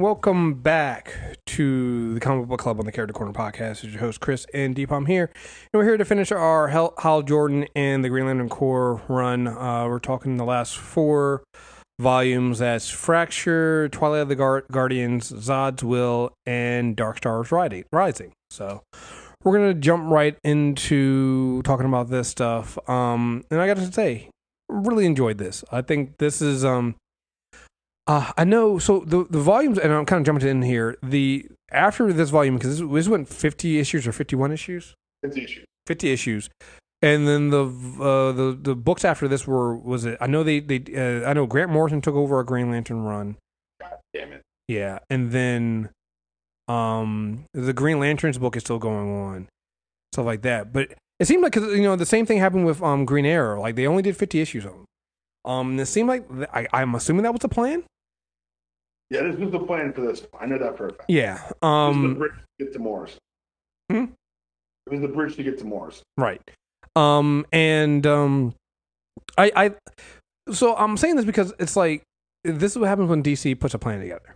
welcome back to the Comic Book Club on the Character Corner podcast. Is your host Chris and Deepam here, and we're here to finish our Hal, Hal Jordan and the Green Lantern Corps run. Uh, we're talking the last four volumes. That's Fracture, Twilight of the Guard- Guardians, Zod's Will, and Dark Stars Rising. So we're gonna jump right into talking about this stuff. Um, and I got to say, really enjoyed this. I think this is um uh, I know. So the the volumes, and I'm kind of jumping in here. The after this volume, because this, this went 50 issues or 51 issues, It's issue. 50 issues, and then the uh, the the books after this were was it? I know they they uh, I know Grant Morrison took over a Green Lantern run. God damn it. Yeah, and then um the Green Lanterns book is still going on, stuff like that. But it seemed like you know the same thing happened with um Green Arrow. Like they only did 50 issues of them. Um, it seemed like I, I'm assuming that was the plan. Yeah, this was the plan for this. I know that for a fact. Yeah. This was the Um. bridge to get to Morris. Hmm? It was the bridge to get to Morris. Right. Um and um I I so I'm saying this because it's like this is what happens when DC puts a plan together.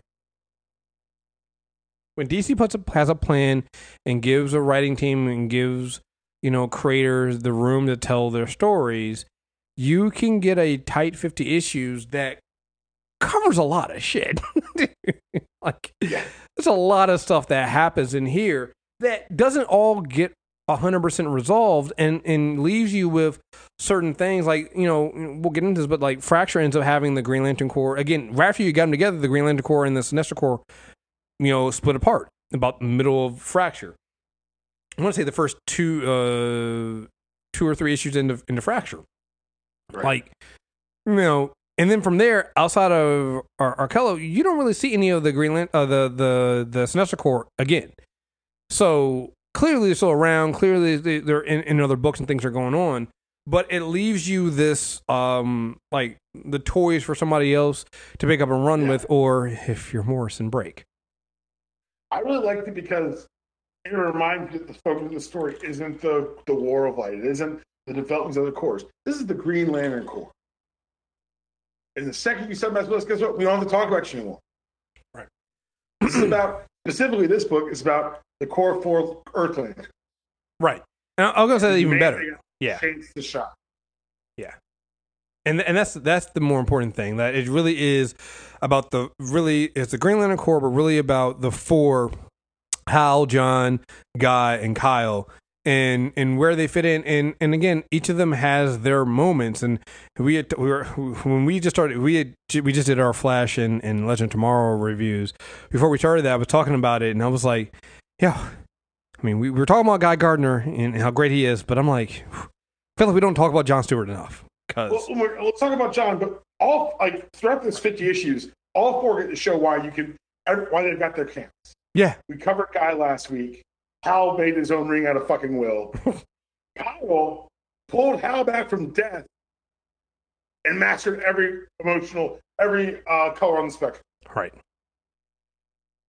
When DC puts a, has a plan and gives a writing team and gives, you know, creators the room to tell their stories, you can get a tight 50 issues that covers a lot of shit. like Yeah. there's a lot of stuff that happens in here that doesn't all get 100% resolved and, and leaves you with certain things like you know we'll get into this but like fracture ends up having the green lantern corps again right after you got them together the green lantern corps and the sinestro corps you know split apart about the middle of fracture i want to say the first two uh two or three issues into into fracture Right. like you know and then from there outside of Ar- Arkillo you don't really see any of the green Lan- uh, the the the sinestro corps again so clearly they're still around. Clearly they- they're in, in other books and things are going on. But it leaves you this, um, like the toys for somebody else to pick up and run Yeah. with, or if you're Morrison, break. I really liked it because it reminds me that the focus of the story isn't the, the War of Light. It isn't the developments of the Corps. This is the Green Lantern Corps. And the second you said that, guess what? We don't have to talk about you anymore. Right. This is about, specifically this book is about the core four Earthlings. Right. And I'll go say that even better. Yeah. Change the shot. Yeah. And and that's that's the more important thing that it really is about the really it's the Green Lantern Corps, but really about the four Hal, John, Guy, and Kyle, and and where they fit in, and and again, each of them has their moments, and we had, we were when we just started we had we just did our Flash and and Legend of Tomorrow reviews before we started that I was talking about it, and I was like, yeah. I mean, we, we were talking about Guy Gardner and how great he is, but I'm like, I feel like we don't talk about John Stewart enough. Cause Well, we're- let's talk about John. But all like throughout this fifty issues, all four get to show why you can why they've got their camps. yeah, We covered Guy last week. Hal made his own ring out of fucking will. Kyle pulled Hal back from death and mastered every emotional, every uh, color on the spectrum. right.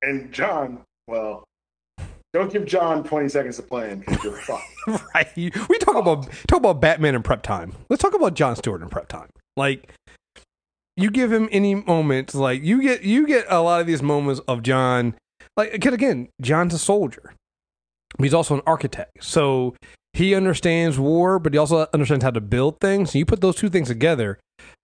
And John, well, don't give John twenty seconds to play him because you're fucked. right. We talk about talk about Batman in prep time. Let's talk about John Stewart in prep time. Like you give him any moments, like you get you get a lot of these moments of John. Like because again, John's a soldier. He's also an architect, so he understands war, but he also understands how to build things. And you put those two things together,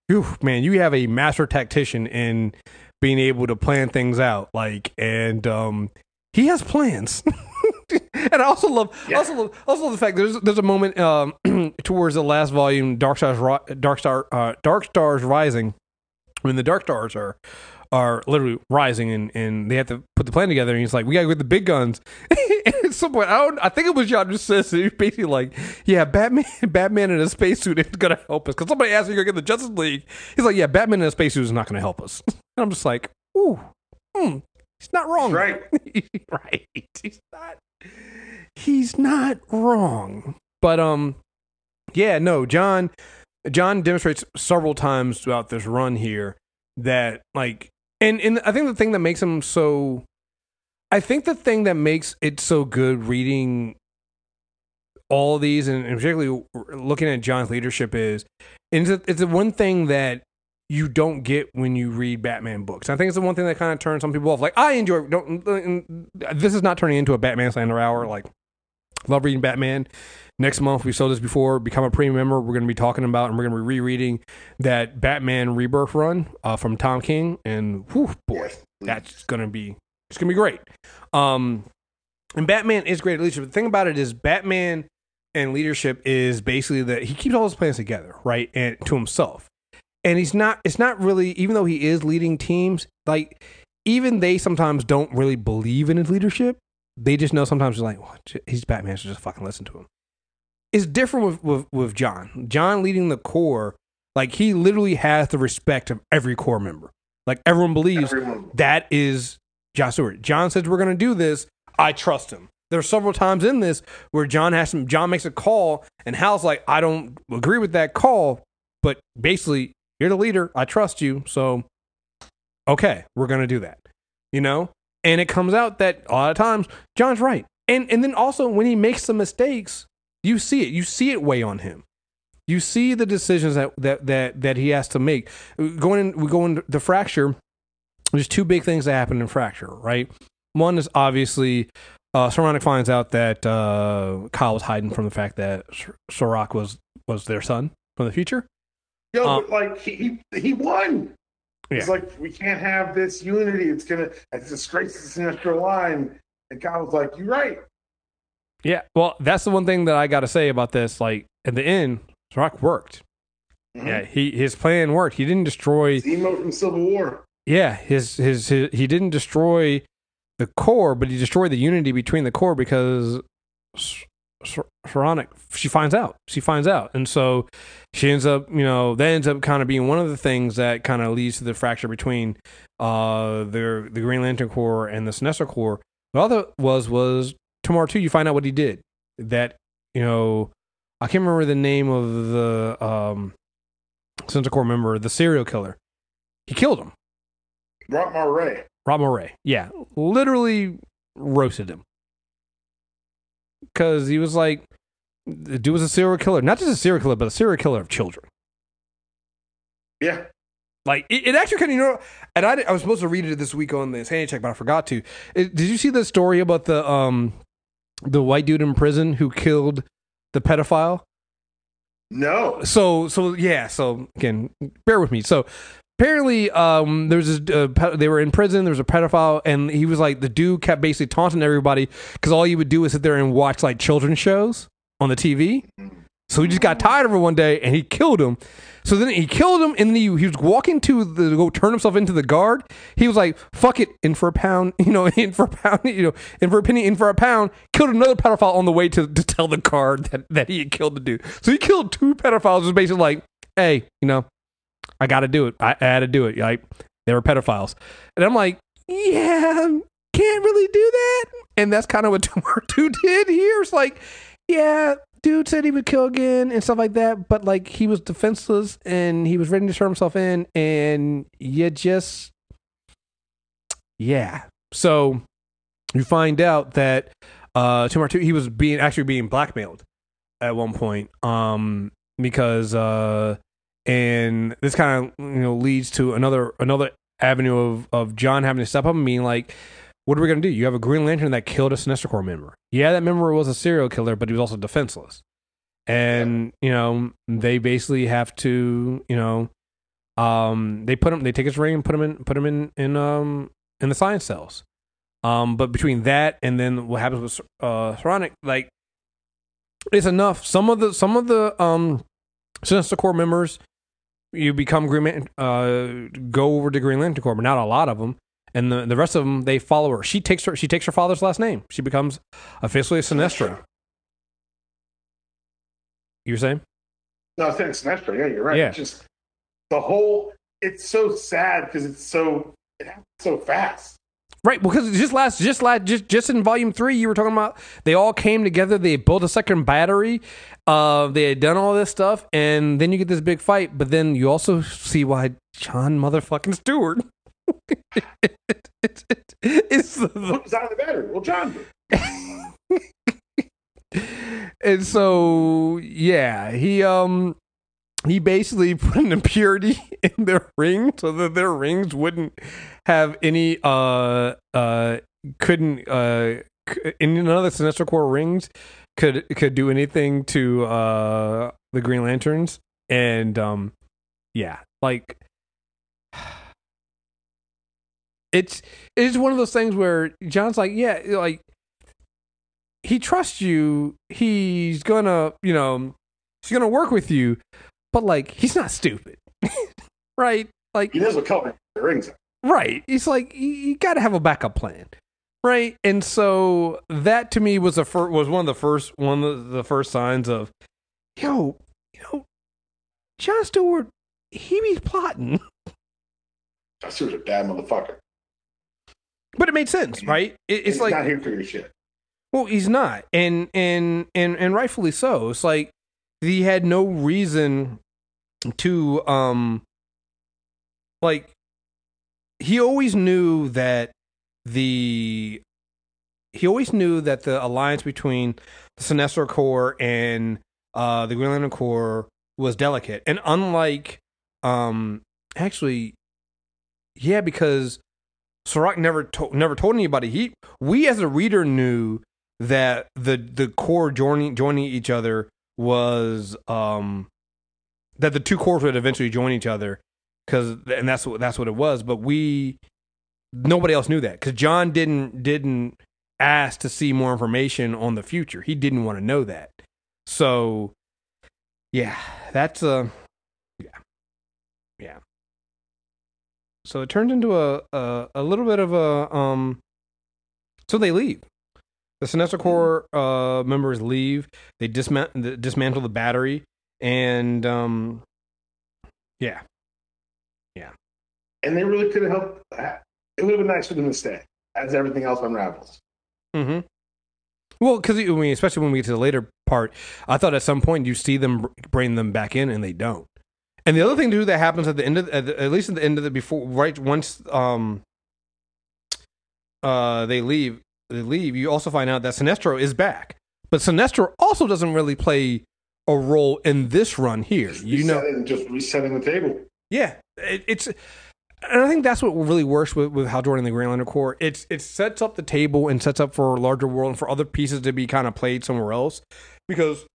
whew, man, you have a master tactician in being able to plan things out. Like and um, he has plans. and I also love, Yeah. also love, also love the fact there's there's a moment um, towards the last volume, Dark Stars, Dark Star, uh, Dark Stars Rising, when the Dark Stars are are literally rising and, and they have to put the plan together. And he's like, "We gotta get the big guns." and at some point, I don't, I think it was John just says he's basically like, "Yeah, Batman, Batman in a spacesuit is gonna help us." Because somebody asked me to get the Justice League. He's like, "Yeah, Batman in a spacesuit is not gonna help us." and I'm just like, "Ooh, hmm, he's not wrong." right. right. He's not. He's not wrong. But um, yeah, no, John. John demonstrates several times throughout this run here that like, and and I think the thing that makes him so, I think the thing that makes it so good reading all these and, and particularly looking at John's leadership is, is it, it's the one thing that you don't get when you read Batman books. I think it's the one thing that kind of turns some people off. Like I enjoy. Don't. Uh, this is not turning into a Batman slander hour. Like love reading Batman. Next month, we saw this before. Become a premium member. We're going to be talking about and we're going to be rereading that Batman Rebirth run uh, from Tom King, and whew, boy, Yes, that's going to be it's going to be great. Um, and Batman is great at leadership. The thing about it is Batman and leadership is basically that he keeps all his plans together, right, and to himself. And he's not. It's not really, even though he is leading teams, like even they sometimes don't really believe in his leadership. They just know sometimes they're like, well, he's Batman, so just fucking listen to him. It's different with, with with John. John leading the Corps, like he literally has the respect of every Corps member. Like everyone believes Everyone. that is John Stewart. John says we're going to do this. I trust him. There are several times in this where John has some. John makes a call, and Hal's like, "I don't agree with that call, but basically, you're the leader. I trust you, so okay, we're going to do that." You know, and it comes out that a lot of times John's right, and and then also when he makes some mistakes, you see it. You see it weigh on him. You see the decisions that that that that he has to make. Going in, we go into the fracture there's two big things that happen in Fracture, right? One is obviously uh, Soranik finds out that uh, Kyle was hiding from the fact that Sor- Sorok was was their son from the future. Yo, Um, but like he he, won. It's like we can't have this unity. It's gonna it's a disgrace to the Sinestro line. And God was like, "You're right." Yeah, well, that's the one thing that I got to say about this. Like at the end, Sorok worked. Mhm. Yeah, he his plan worked. He didn't destroy. Zemo from Civil War. Yeah, his, his his he didn't destroy the Corps, but he destroyed the unity between the Corps because Soranik she finds out. She finds out, and so she ends up, you know, that ends up kind of being one of the things that kind of leads to the fracture between uh the the Green Lantern Corps and the Sinestro Corps. The other was was Tomar-Tu. You find out what he did. That you know, I can't remember the name of the um Sinestro Corps member, the serial killer. He killed him. Rockmar Ray. Rob Moray. Yeah, literally roasted him because he was like, the dude was a serial killer, not just a serial killer, but a serial killer of children. Yeah. Like it, it actually kind of you know, and I, I was supposed to read it this week on the Sanity check, but I forgot to. It, did you see the story about the um the white dude in prison who killed the pedophile? No. so so yeah so again bear with me so apparently um there was this uh, pe- they were in prison there was a pedophile and he was like the dude kept basically taunting everybody because all you would do is sit there and watch like children's shows on the tv so he just got mm-hmm. tired of it one day and he killed him. So then he killed him and then he, he was walking to the to go turn himself into the guard. He was like fuck it in for a pound you know in for a pound you know in for a penny in for a pound. Killed another pedophile on the way to, to tell the guard that, that he had killed the dude. So he killed two pedophiles was basically like hey you know i gotta do it. I, I had to do it. Like they were pedophiles. And i'm like yeah can't really do that? And that's kind of what Tomar-Tu did here. It's like yeah dude said he would kill again and stuff like that, but like he was defenseless and he was ready to turn himself in, and you just, yeah. So you find out that uh, Tumar he was being actually being blackmailed at one point, um, because uh, and this kind of you know leads to another another avenue of of John having to step up and being like. What are we gonna do? You have a Green Lantern that killed a Sinestro Corps member. Yeah, that member was a serial killer, but he was also defenseless. And you know they basically have to you know um they put him they take his ring and put him in put him in in um in the science cells. Um but between that and then what happens with uh Soranik like it's enough. Some of the some of the um Sinestro Corps members you become Green Man- uh go over to Green Lantern Corps but not a lot of them and the, the rest of them they follow her she takes her she takes her father's last name she becomes officially a Sinestro you were saying No, I think Sinestro. Yeah, you're right. Yeah. It's just the whole. It's so sad because it's so it happens so fast. Right, because just last, just last, just just in volume three, you were talking about they all came together. They built a second battery. Uh, they had done all this stuff, and then you get this big fight. But then you also see why John motherfucking Stewart. It's it's, it's the, out of the battery? Well, John. did. and so yeah, he um he basically put an impurity in their ring so that their rings wouldn't have any uh uh couldn't uh in none of the Sinestro Corps rings could could do anything to uh the Green Lanterns and um yeah like it's it's one of those things where John's like yeah like he trusts you. He's gonna you know he's gonna work with you. But like he's not stupid. Right? Like He knows what color the rings. Are. right. He's like you, you got to have a backup plan. Right? And so that to me was a fir- was one of the first one of the first signs of yo you know John Stewart he be plotting. I see was a bad motherfucker. But it made sense right it, it's like not here for your shit. Well, he's not, and and and and rightfully so. It's like he had no reason to um like he always knew that the he always knew that the alliance between the Sinestro Corps and uh the Green Lantern Corps was delicate. And unlike um actually yeah, because Sirach never told never told anybody. He we as a reader knew that the the core joining joining each other was um that the two cores would eventually join each other because and that's what that's what it was. But we nobody else knew that because John didn't didn't ask to see more information on the future. He didn't want to know that. So yeah, that's a yeah yeah. So it turned into a, a a little bit of a um. So they leave. The Sinestro Corps uh, members leave. They disma- dismantle the battery, and um, yeah, yeah. And they really could have helped. It would have been nice for them to stay as everything else unravels. Mm-hmm. Well, because I mean, especially when we get to the later part, I thought at some point you see them bring them back in, and they don't. And the other thing too that happens at the end of at, the, at least at the end of the before right once um uh they leave they leave you also find out that Sinestro is back, but Sinestro also doesn't really play a role in this run here. You know, just resetting the table. yeah, it, it's, and I think that's what really works with, with Hal Jordan and the Green Lantern Corps. It's it sets up the table and sets up for a larger world and for other pieces to be kind of played somewhere else because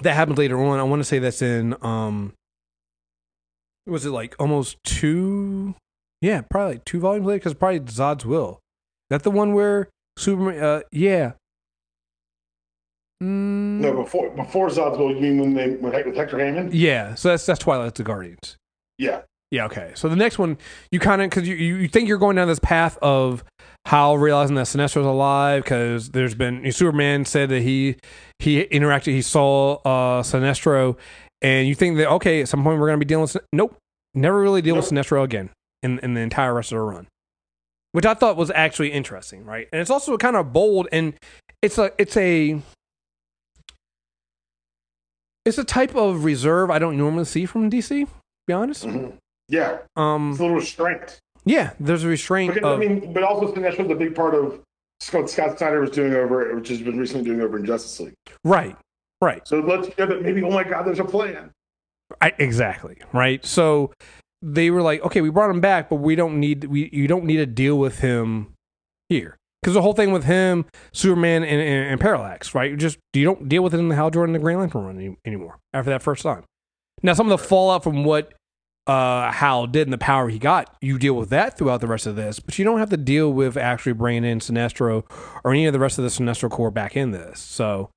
that happens later on. I want to say that's in um, was it like almost two? Yeah, probably like two volumes later because probably Zod's Will. That the one where Superman? Uh, yeah. Mm, No, before before Zod's Will, you mean when they when Hector, Hector Hammond? Yeah, so that's that's Twilight the Guardians. Yeah. Yeah, okay. So the next one, you kind of because you, you think you're going down this path of Hal realizing that Sinestro's alive because there's been Superman said that he he interacted, he saw uh Sinestro, and you think that okay, at some point we're gonna be dealing with nope, never really deal with Sinestro again in in the entire rest of the run, which I thought was actually interesting, right? And it's also kind of bold and it's a it's a it's a type of reserve I don't normally see from DC. To be honest. Mhm. Yeah. Um, It's a little restraint. yeah, there's a restraint Because, I mean, but also Sinestro was a big part of Scott, Scott Snyder was doing over, which has been recently doing over in Justice League. right, right, So let's get it. maybe, oh my God, there's a plan. I, exactly, right. So they were like, okay, we brought him back, but we don't need we you don't need to deal with him here because the whole thing with him, Superman and, and, and Parallax, right? You just you don't deal with it in the Hal Jordan and the Green Lantern run any, anymore after that first time. Now, some of the fallout from what uh, Hal did and the power he got, you deal with that throughout the rest of this, but you don't have to deal with actually bringing in Sinestro or any of the rest of the Sinestro Corps back in this. So,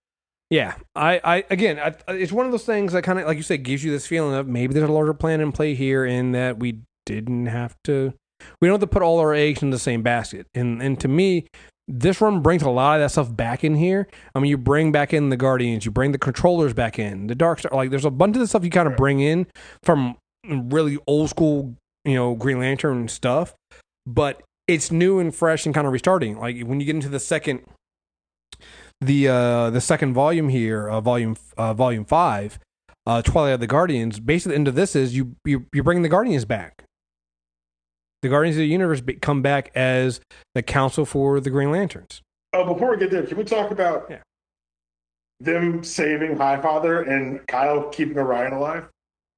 yeah, I, I again, I, it's one of those things that kind of, like you said, gives you this feeling of maybe there's a larger plan in play here, in that we didn't have to, we don't have to put all our eggs in the same basket. And and to me, this run brings a lot of that stuff back in here. I mean, you bring back in the Guardians, you bring the controllers back in, the Dark Star. Like, there's a bunch of the stuff you kind of bring in from really old school, you know, Green Lantern stuff, but it's new and fresh and kind of restarting. Like when you get into the second, the uh the second volume here, uh, volume uh, volume five, uh, Twilight of the Guardians. Basically, the end of this is you you you bring the Guardians back. The Guardians of the Universe be- come back as the council for the Green Lanterns. Oh, before we get there, can we talk about Yeah. them saving Highfather and Kyle keeping Orion alive?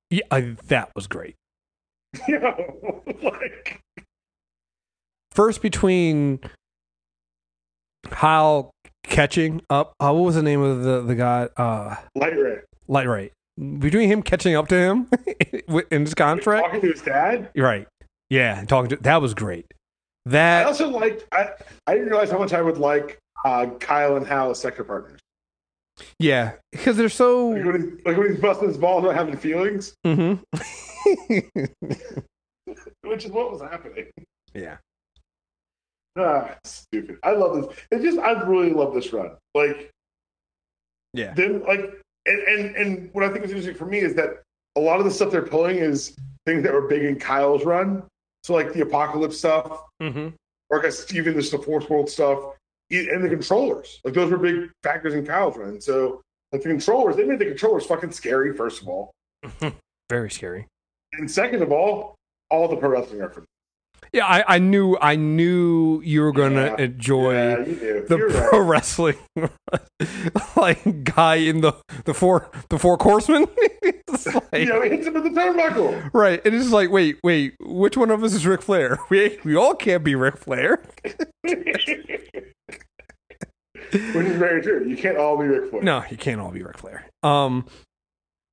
Yeah, I, that was great. Know, like First between Kyle catching up. Uh, what was the name of the the guy? Uh, Lightray. Light Ray. Between him catching up to him in his contract, Talking to his dad. Right? Yeah, talking to that was great. That I also liked. I I didn't realize how much I would like uh, Kyle and Hal as sector partners. yeah, because they're so. Like when, he, like when he's busting his balls not having feelings, Mhm. which is what was happening. yeah, Ah, stupid. I love this. It just I really love this run. Like yeah, then like and, and and what I think is interesting for me is that a lot of the stuff they're pulling is things that were big in Kyle's run. So like the apocalypse stuff, hmm or I guess even just the fourth world stuff, and the controllers. Like those were big factors in Kyle's run. So like the controllers, they made the controllers fucking scary. First of all, very scary. and second of all, all the pro wrestling references. Yeah, I, I knew I knew you were gonna Yeah. enjoy yeah, the You're pro right. wrestling like guy in the the four the four horsemen. It's like- You know, he hits him with the turnbuckle. Right, and it's like, wait, wait, which one of us is Ric Flair? We we all can't be Ric Flair. Which is very true. You can't all be Ric Flair. No, you can't all be Ric Flair. Um,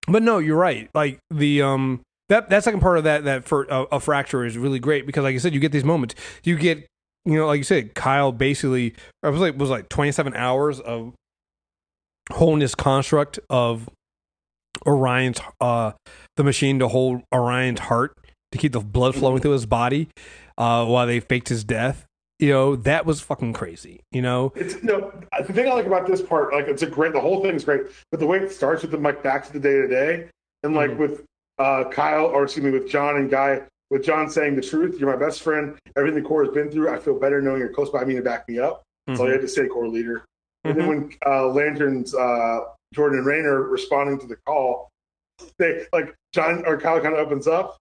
but no, you're right. Like the um that that second part of that that for uh, a fracture is really great because, like you said, you get these moments. You get you know, like you said, Kyle basically I was like was like 27 hours of wholeness construct of Orion's uh the machine to hold Orion's heart to keep the blood flowing through his body uh while they faked his death. You know, that was fucking crazy. You know, It's no. The thing I like about this part, like, it's a great. The whole thing's great, but the way it starts with them like back to the day to day, and like Mhm. with uh, Kyle, or excuse me, with John and Guy, with John saying the truth. You're my best friend. Everything the Corps has been through. I feel better knowing you're close by me to back me up. That's all you had to say, Corps leader. And then when uh, Lanterns, uh, Jordan and Rayner responding to the call, they like John or Kyle kind of opens up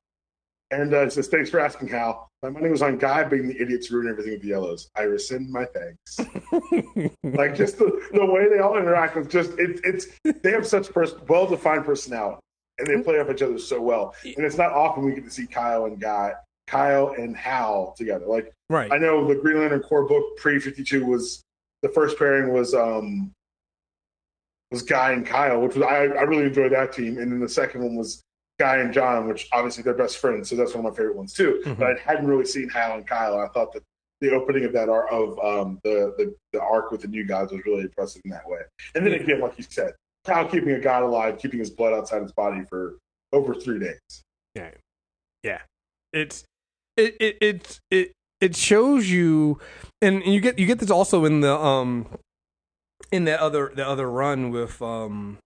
and uh, says, "Thanks for asking, Hal. My money was on Guy being the idiots who ruined everything with the yellows. I rescind my thanks." like just the, the way they all interact with just it, it's they have such pers- well defined personality and they play off each other so well. And it's not often we get to see Kyle and Guy, Kyle and Hal together. Like right. I know the Green Lantern Corps book pre fifty two was the first pairing was um was Guy and Kyle, which was I, I really enjoyed that team, and then the second one was Guy and John, which obviously they're best friends, so that's one of my favorite ones too. Mhm. But I hadn't really seen Hal and Kyle. I thought that the opening of that arc of um the, the the arc with the new gods was really impressive in that way. And then again, like you said, Kyle keeping a god alive, keeping his blood outside his body for over three days. Yeah, yeah. It's it it it it, it shows you, and you get you get this also in the um in that other the other run with um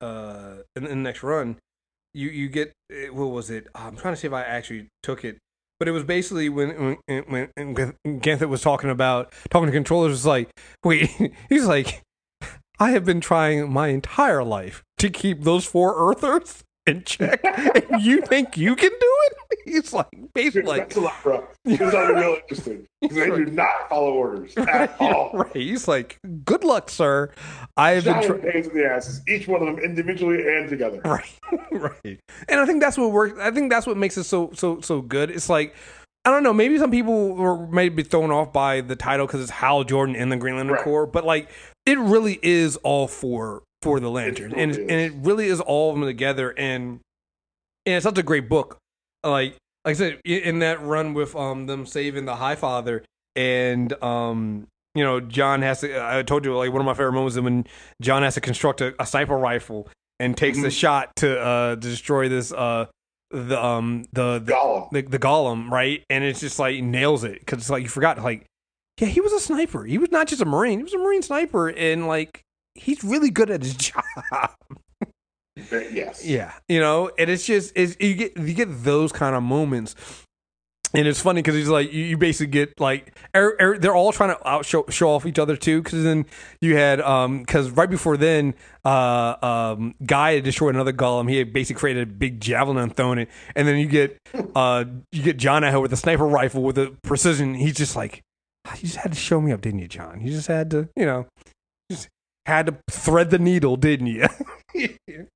uh in, in the next run, you you get what was it? I'm trying to see if I actually took it. But it was basically when when when Ganthet was talking about talking to controllers like, wait, he's like, I have been trying my entire life to keep those four Earthers in check, and you think you can do it? He's like, basically, like, That's a lot, bro. It's not real interesting. 'Cause They do not follow orders at all. right? He's like, good luck, sir. I have been trying. pains in the asses, each one of them individually and together. Right, right. And I think that's what works. I think that's what makes it so so so good. It's like I don't know. Maybe some people were maybe thrown off by the title because it's Hal Jordan in the Green Lantern Right. Corps, but like it really is all for for the Lantern, and and it really is all of them together. And and it's such a great book. Like like I said, in that run with um them saving the High Father and um you know John has to. I told you like one of my favorite moments is when John has to construct a, a sniper rifle and takes the Mhm. shot to uh to destroy this uh the um the the, golem. the, the golem right and it's just like nails it because it's like you forgot like yeah he was a sniper he was not just a marine he was a marine sniper and like he's really good at his job Yes. yeah, you know, and it's just it's, you get you get those kind of moments, and it's funny because he's like you, you basically get like er, er, they're all trying to out show, show off each other too. Because then you had um because right before then, uh um guy had destroyed another golem. He had basically created a big javelin and thrown it, and then you get uh you get John out here with a sniper rifle with a precision. He's just like, "Ah, you just had to show me up, didn't you, John? You just had to, you know, just had to thread the needle, didn't you? and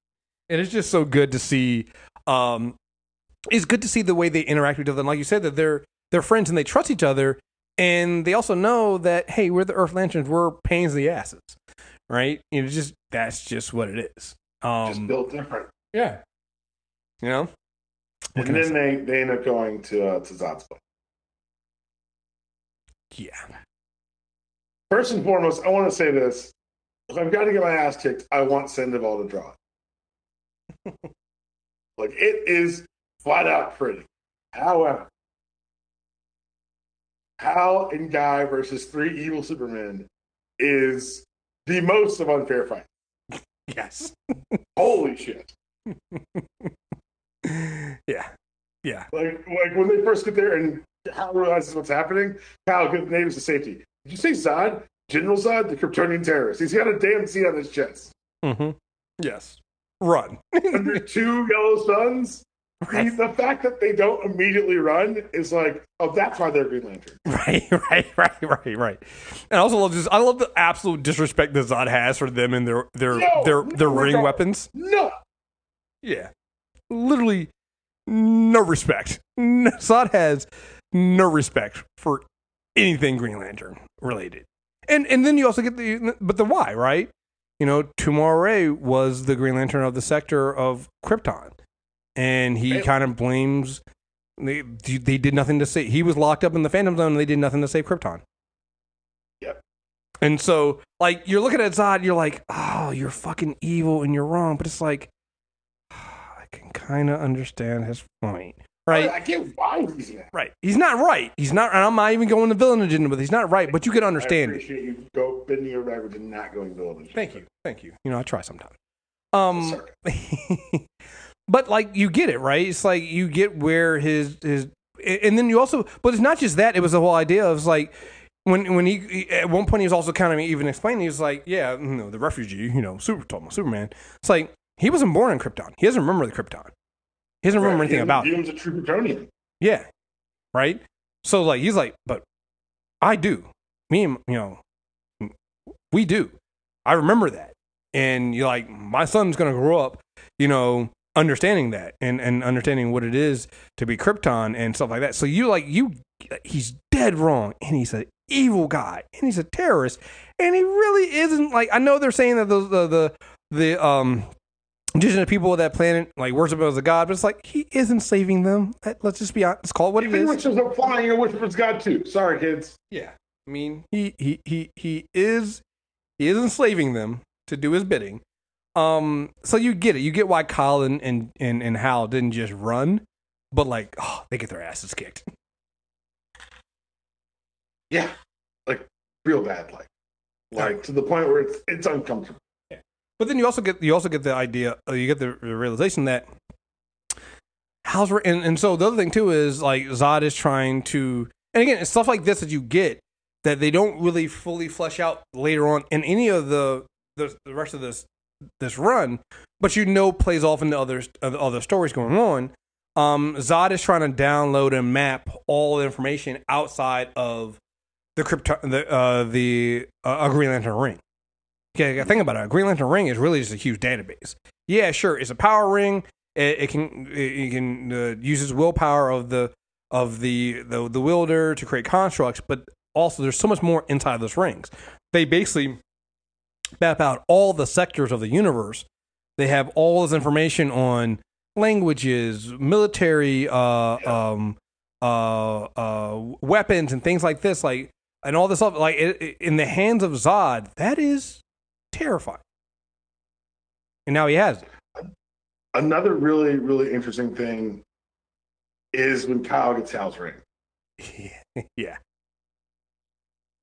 it's just so good to see Um, it's good to see the way they interact with each other. And like you said, that they're they're friends and they trust each other, and they also know that hey, we're the Earth Lanterns. We're pains in the asses, right? You know, just that's just what it is. Um, Just built different. yeah, you know. What And then they, they end up going to uh, to Zod's place. Yeah, First and foremost, I want to say this. If I've got to get my ass kicked, I want Sandoval to draw it. like, it is flat out pretty. However, Hal and Guy versus three evil Supermen is the most of unfair fight. yes, Holy shit. yeah, yeah. Like, like when they first get there and Hal realizes what's happening, Hal names to safety. Did you say Zod? General Zod, the Kryptonian terrorist. He's got a damn C on his chest. Mm-hmm. Yes, run. Under two yellow suns. The, the fact that they don't immediately run is like, oh, that's why they're Green Lantern. Right, right, right, right, right. And I also love just I love the absolute disrespect that Zod has for them and their their No, their no, their ring no. weapons. No, Yeah, literally no respect. No, Zod has no respect for anything Green Lantern related. And and then you also get the but the why right? You know, Tomorrow was the Green Lantern of the sector of Krypton, and he kind of blames. They, they did nothing to save. He was locked up in the Phantom Zone, and they did nothing to save Krypton. Yep. And so, like, you're looking at Zod, and you're like, oh, you're fucking evil and you're wrong. But it's like, I can kind of understand his point, right? I get why he's that. Right. He's not right. He's not. And I'm not even going to villain agenda with. it. He's not right, but you can I understand it. you go bending your backwards and not going villain. Thank you. Thank you. You know, I try sometimes. Um, but like you get it right. It's like you get where his his, and then you also. But it's not just that. It was the whole idea of like when when he, he- at one point he was also kind of even explaining. He was like, yeah, you know, the refugee, you know, super talking Superman. It's like he wasn't born in Krypton. He doesn't remember the Krypton. He doesn't remember anything about it. A true Kryptonian. Yeah. Right? So like he's like, but I do. Me and you know we do. I remember that. And you're like, my son's gonna grow up, you know, understanding that and, and understanding what it is to be Krypton and stuff like that. So you like you he's dead wrong and he's an evil guy and he's a terrorist and he really isn't like I know they're saying that the the the, the um indigenous people of that planet like worship him as a god, but it's like he isn't saving them. Let- Let's just be honest. Let's call it what He it is. much shows up flying and Whisper's God too. Sorry, kids. Yeah, I mean, he he he he is he is enslaving them to do his bidding. Um, so you get it. You get why Kyle and and and, and Hal didn't just run, but like, oh, they get their asses kicked. Yeah, like real bad, like like to the point where it's it's uncomfortable. But then you also get you also get the idea. Uh, you get the, the realization that how's and and so the other thing too is like Zod is trying to, and again, it's stuff like this that you get that they don't really fully flesh out later on in any of the the, the rest of this this run, but you know plays off into other other other stories going on. Um, Zod is trying to download and map all the information outside of the crypto the uh, the uh, Green Lantern ring. Think about it. A Green Lantern ring is really just a huge database. Yeah, sure, it's a power ring. It, it can it, it can uh, uses willpower of the of the, the the wielder to create constructs, but also there's so much more inside those rings. They basically map out all the sectors of the universe. They have all this information on languages, military, uh, um, uh, uh, weapons, and things like this. Like and all this stuff. Like it, it- in the hands of Zod, that is terrifying. And now he has it. Another really really interesting thing is when Kyle gets Hal's ring. yeah.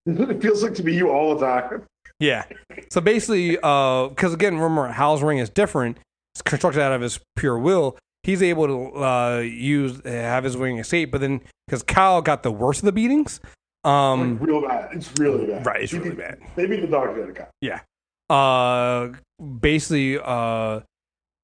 It feels like to be you all the time. Yeah. So basically, because again, remember, Hal's ring is different. It's constructed out of his pure will. He's able to uh, use have his ring escape, but then because Kyle got the worst of the beatings, um, Like, real bad. It's really bad. Right, it's really bad. Maybe the dog's got a cop. Yeah. Uh, basically, uh,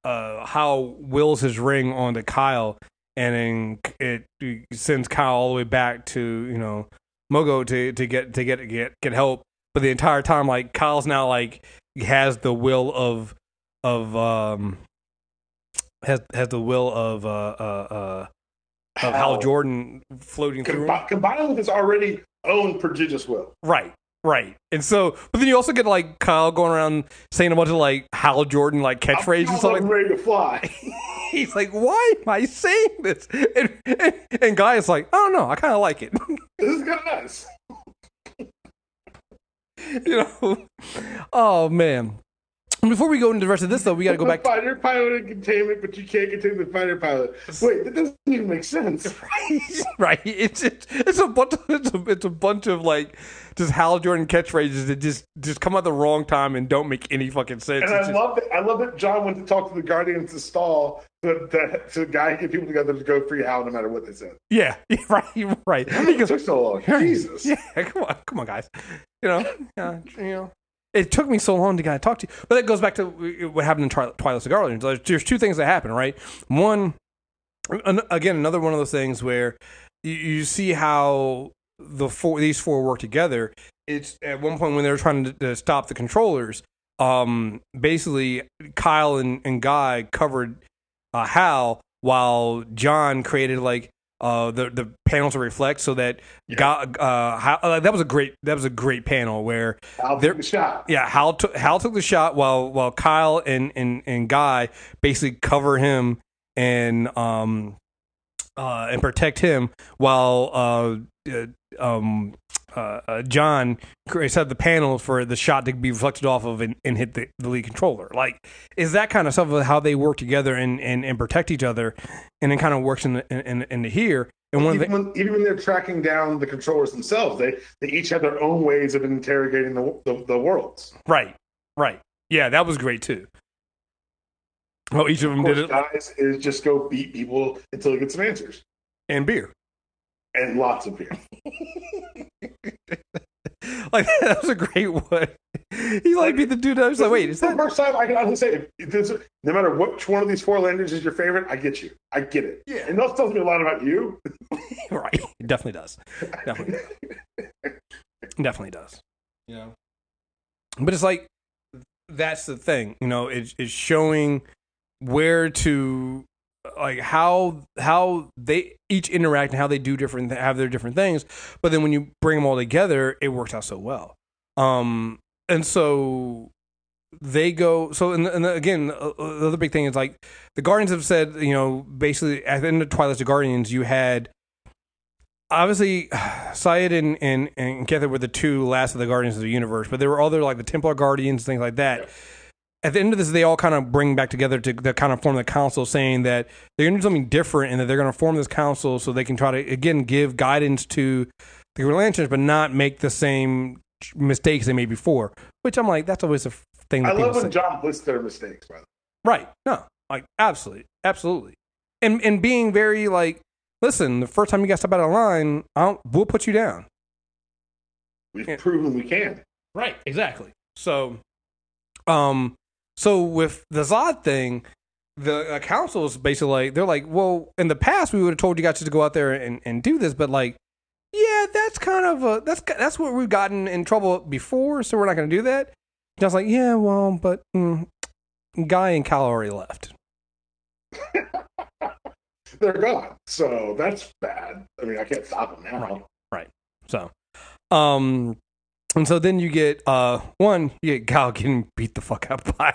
uh, Hal wills his ring onto Kyle, and then it sends Kyle all the way back to you know Mogo to to get to get get get help. But the entire time, like Kyle's now like has the will of of um has has the will of uh uh uh of Hal. Jordan floating through. him. Combined with his already own prodigious will. Right, right. And so, but then you also get like Kyle going around saying a bunch of like Hal Jordan like catchphrases and stuff like I'm ready to fly. He's like, why am I saying this? And, and, and Guy is like, oh no, I kind of like it. this is kind of nice. you know? Oh man. Before we go into the rest of this, though, we got to go The back. fighter pilot in containment, but you can't contain the fighter pilot. Wait, that doesn't even make sense. right? It's, it's it's a bunch of, it's a, it's a bunch of like just Hal Jordan catchphrases that just just come at the wrong time and don't make any fucking sense. And It's I just- love that. I love that John went to talk to the Guardians to stall the the, to the guy get people together to go free Hal no matter what they said. yeah, right, right. He it took so long? Jesus. Yeah, come on, come on, guys. You know, yeah, you know. It took me so long to kind of talk to you, but that goes back to what happened in Twi- Twilight of Guardians. There's- two things that happen, right? One, again, another one of those things where you, see how the four these four work together. It's at one point when they were trying to, to stop the controllers. Um, basically, Kyle and, and Guy covered uh, Hal while John created like uh the the panel to reflect so that Guy, uh Hal, uh, that was a great that was a great panel where Hal took the shot. yeah Hal took Hal took the shot while while Kyle and and and Guy basically cover him and um uh and protect him while uh, uh um uh, uh, John set the panel for the shot to be reflected off of and, and hit the, the lead controller. Like, is that kind of stuff of how they work together and, and, and protect each other, and it kind of works in the, in, in the here. And one of Even the when, even when they're tracking down the controllers themselves, they, they each have their own ways of interrogating the, the, the worlds. right, right, yeah, that was great too. Well, each of them Of did course, it, guys is just go beat people until they get some answers and beer. and lots of beer. like that was a great one. He like beat the dude. I was like, wait, is that the first time I can honestly say, if, if there's, no matter which one of these four landers is your favorite, I get you. I get it. Yeah. And that tells me a lot about you. right? It definitely does. Definitely, definitely does. Yeah, but it's like that's the thing. You know, it's it's showing where to like how how they each interact and how they do different have their different things. But then when you bring them all together, it works out so well. Um, and so they go so and, and again uh, the other big thing is like the guardians have said you know basically at the end of twilight the guardians you had obviously Sayd and and and Kether were the two last of the guardians of the universe but there were other like the templar guardians things like that at the end of this they all kind of bring back together to, to kind of form the council saying that they're going to do something different and that they're going to form this council so they can try to again give guidance to the Green Lanterns but not make the same mistakes they made before which i'm like that's always a thing that I love say. when John lists their mistakes, by the way. right no like absolutely absolutely and and being very like listen the first time you guys step out of line I'll, we'll put you down We've Yeah. proven we can. right exactly so um so with the zod thing the council is basically like they're like well in the past we would have told you guys to go out there and, and do this but like yeah that's kind of a that's that's what we've gotten in trouble before so we're not going to do that and i was like yeah well but mm, guy and Hal already left They're gone. So that's bad. I mean, I can't stop them now. Right. Right. So, um, and so then you get uh one, you get Gal getting beat the fuck up by.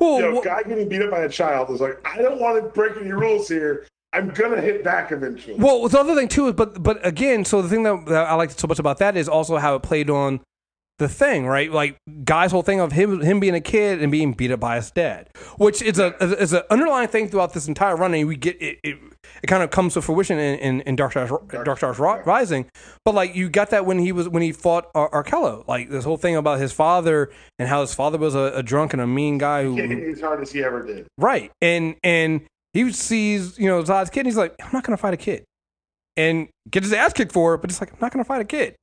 well, You know, wh- guy getting beat up by a child is like, I don't want to break any rules here. I'm gonna hit back eventually. well, the other thing too is, but but again, so the thing that, that I like so much about that is also how it played on the thing, right? Like Guy's whole thing of him him being a kid and being beat up by his dad, which is a is an underlying thing throughout this entire run, and we get it. it it kind of comes to fruition in, in, in Dark Stars Dark, Stars Ri- Rising, but like you got that when he was when he fought Ar- Arkillo, like this whole thing about his father and how his father was a, a drunk and a mean guy who as hard as he ever did. Right. And and he sees, you know, Zod's kid and he's like, I'm not gonna fight a kid. And gets his ass kicked for it, but it's like, I'm not gonna fight a kid.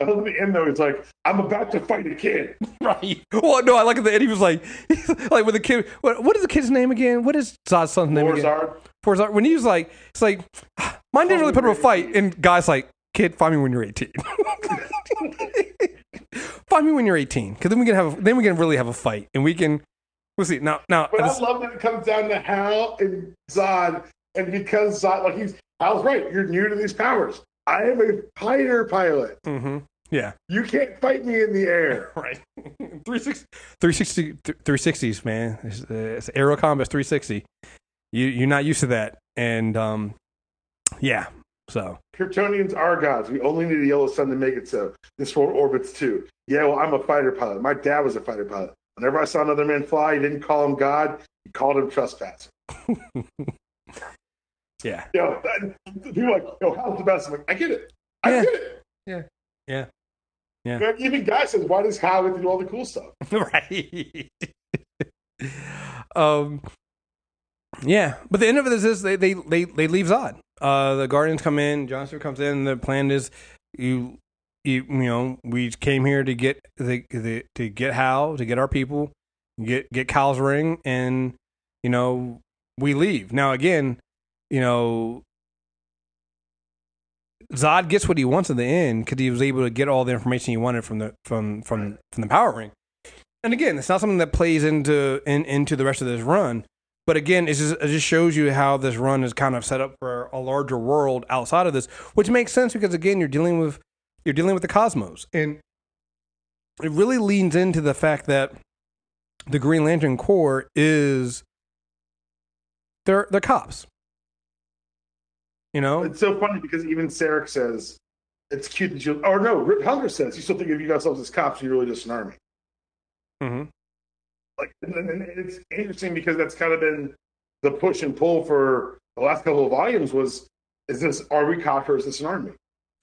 At the end, though, he's like, I'm about to fight a kid. Right. Well, no, I like at the end he was like like with the kid what, what is the kid's name again? What is Zod's son's name again? Warzard. Forzar. When he was like, it's like mine didn't really put up a fight, and guys like, kid, find me when you're 18. find me when you're 18, because then we can have then we can really have a fight, and we can We'll see. Now, now, But I this- love that it comes down to Hal and Zod, and because Zod, like he's Hal's right, you're new to these powers. I am a fighter pilot. Mhm. yeah, You can't fight me in the air. right. 360, 360, 360s, man. It's, uh, it's Aero Combat 360. You you're not used to that, and um, yeah. So Kryptonians are gods. We only need a yellow sun to make it so. This world orbits too. Yeah, well, I'm a fighter pilot. My dad was a fighter pilot. Whenever I saw another man fly, he didn't call him God. He called him trespasser. yeah, Yo, that, people are like, yo, Hal's the best. I'm like, I get it. I Yeah. get it. Yeah. Yeah. Yeah. Man, even Guy says, why does to do all the cool stuff? right. um, yeah, but the end of it is this: they they they, they leave Zod. Uh, the Guardians come in. John Stewart comes in. The plan is you. You, you know, we came here to get the, the to get Hal, to get our people, get get Kyle's ring, and you know we leave. Now again, you know, Zod gets what he wants in the end because he was able to get all the information he wanted from the from from from the power ring. And again, it's not something that plays into in, into the rest of this run. But again, it just, it just shows you how this run is kind of set up for a larger world outside of this, which makes sense because again, you're dealing with you're dealing with the cosmos, and it really leans into the fact that the Green Lantern Corps is they're they're cops. You know, It's so funny because even Sarek says, it's cute that you, or no, Rip Helger says, you still think of you yourselves as cops, you're really just an army. hmm like and, it's interesting because that's kind of been the push and pull for the last couple of volumes was is this are we cops or is this an army?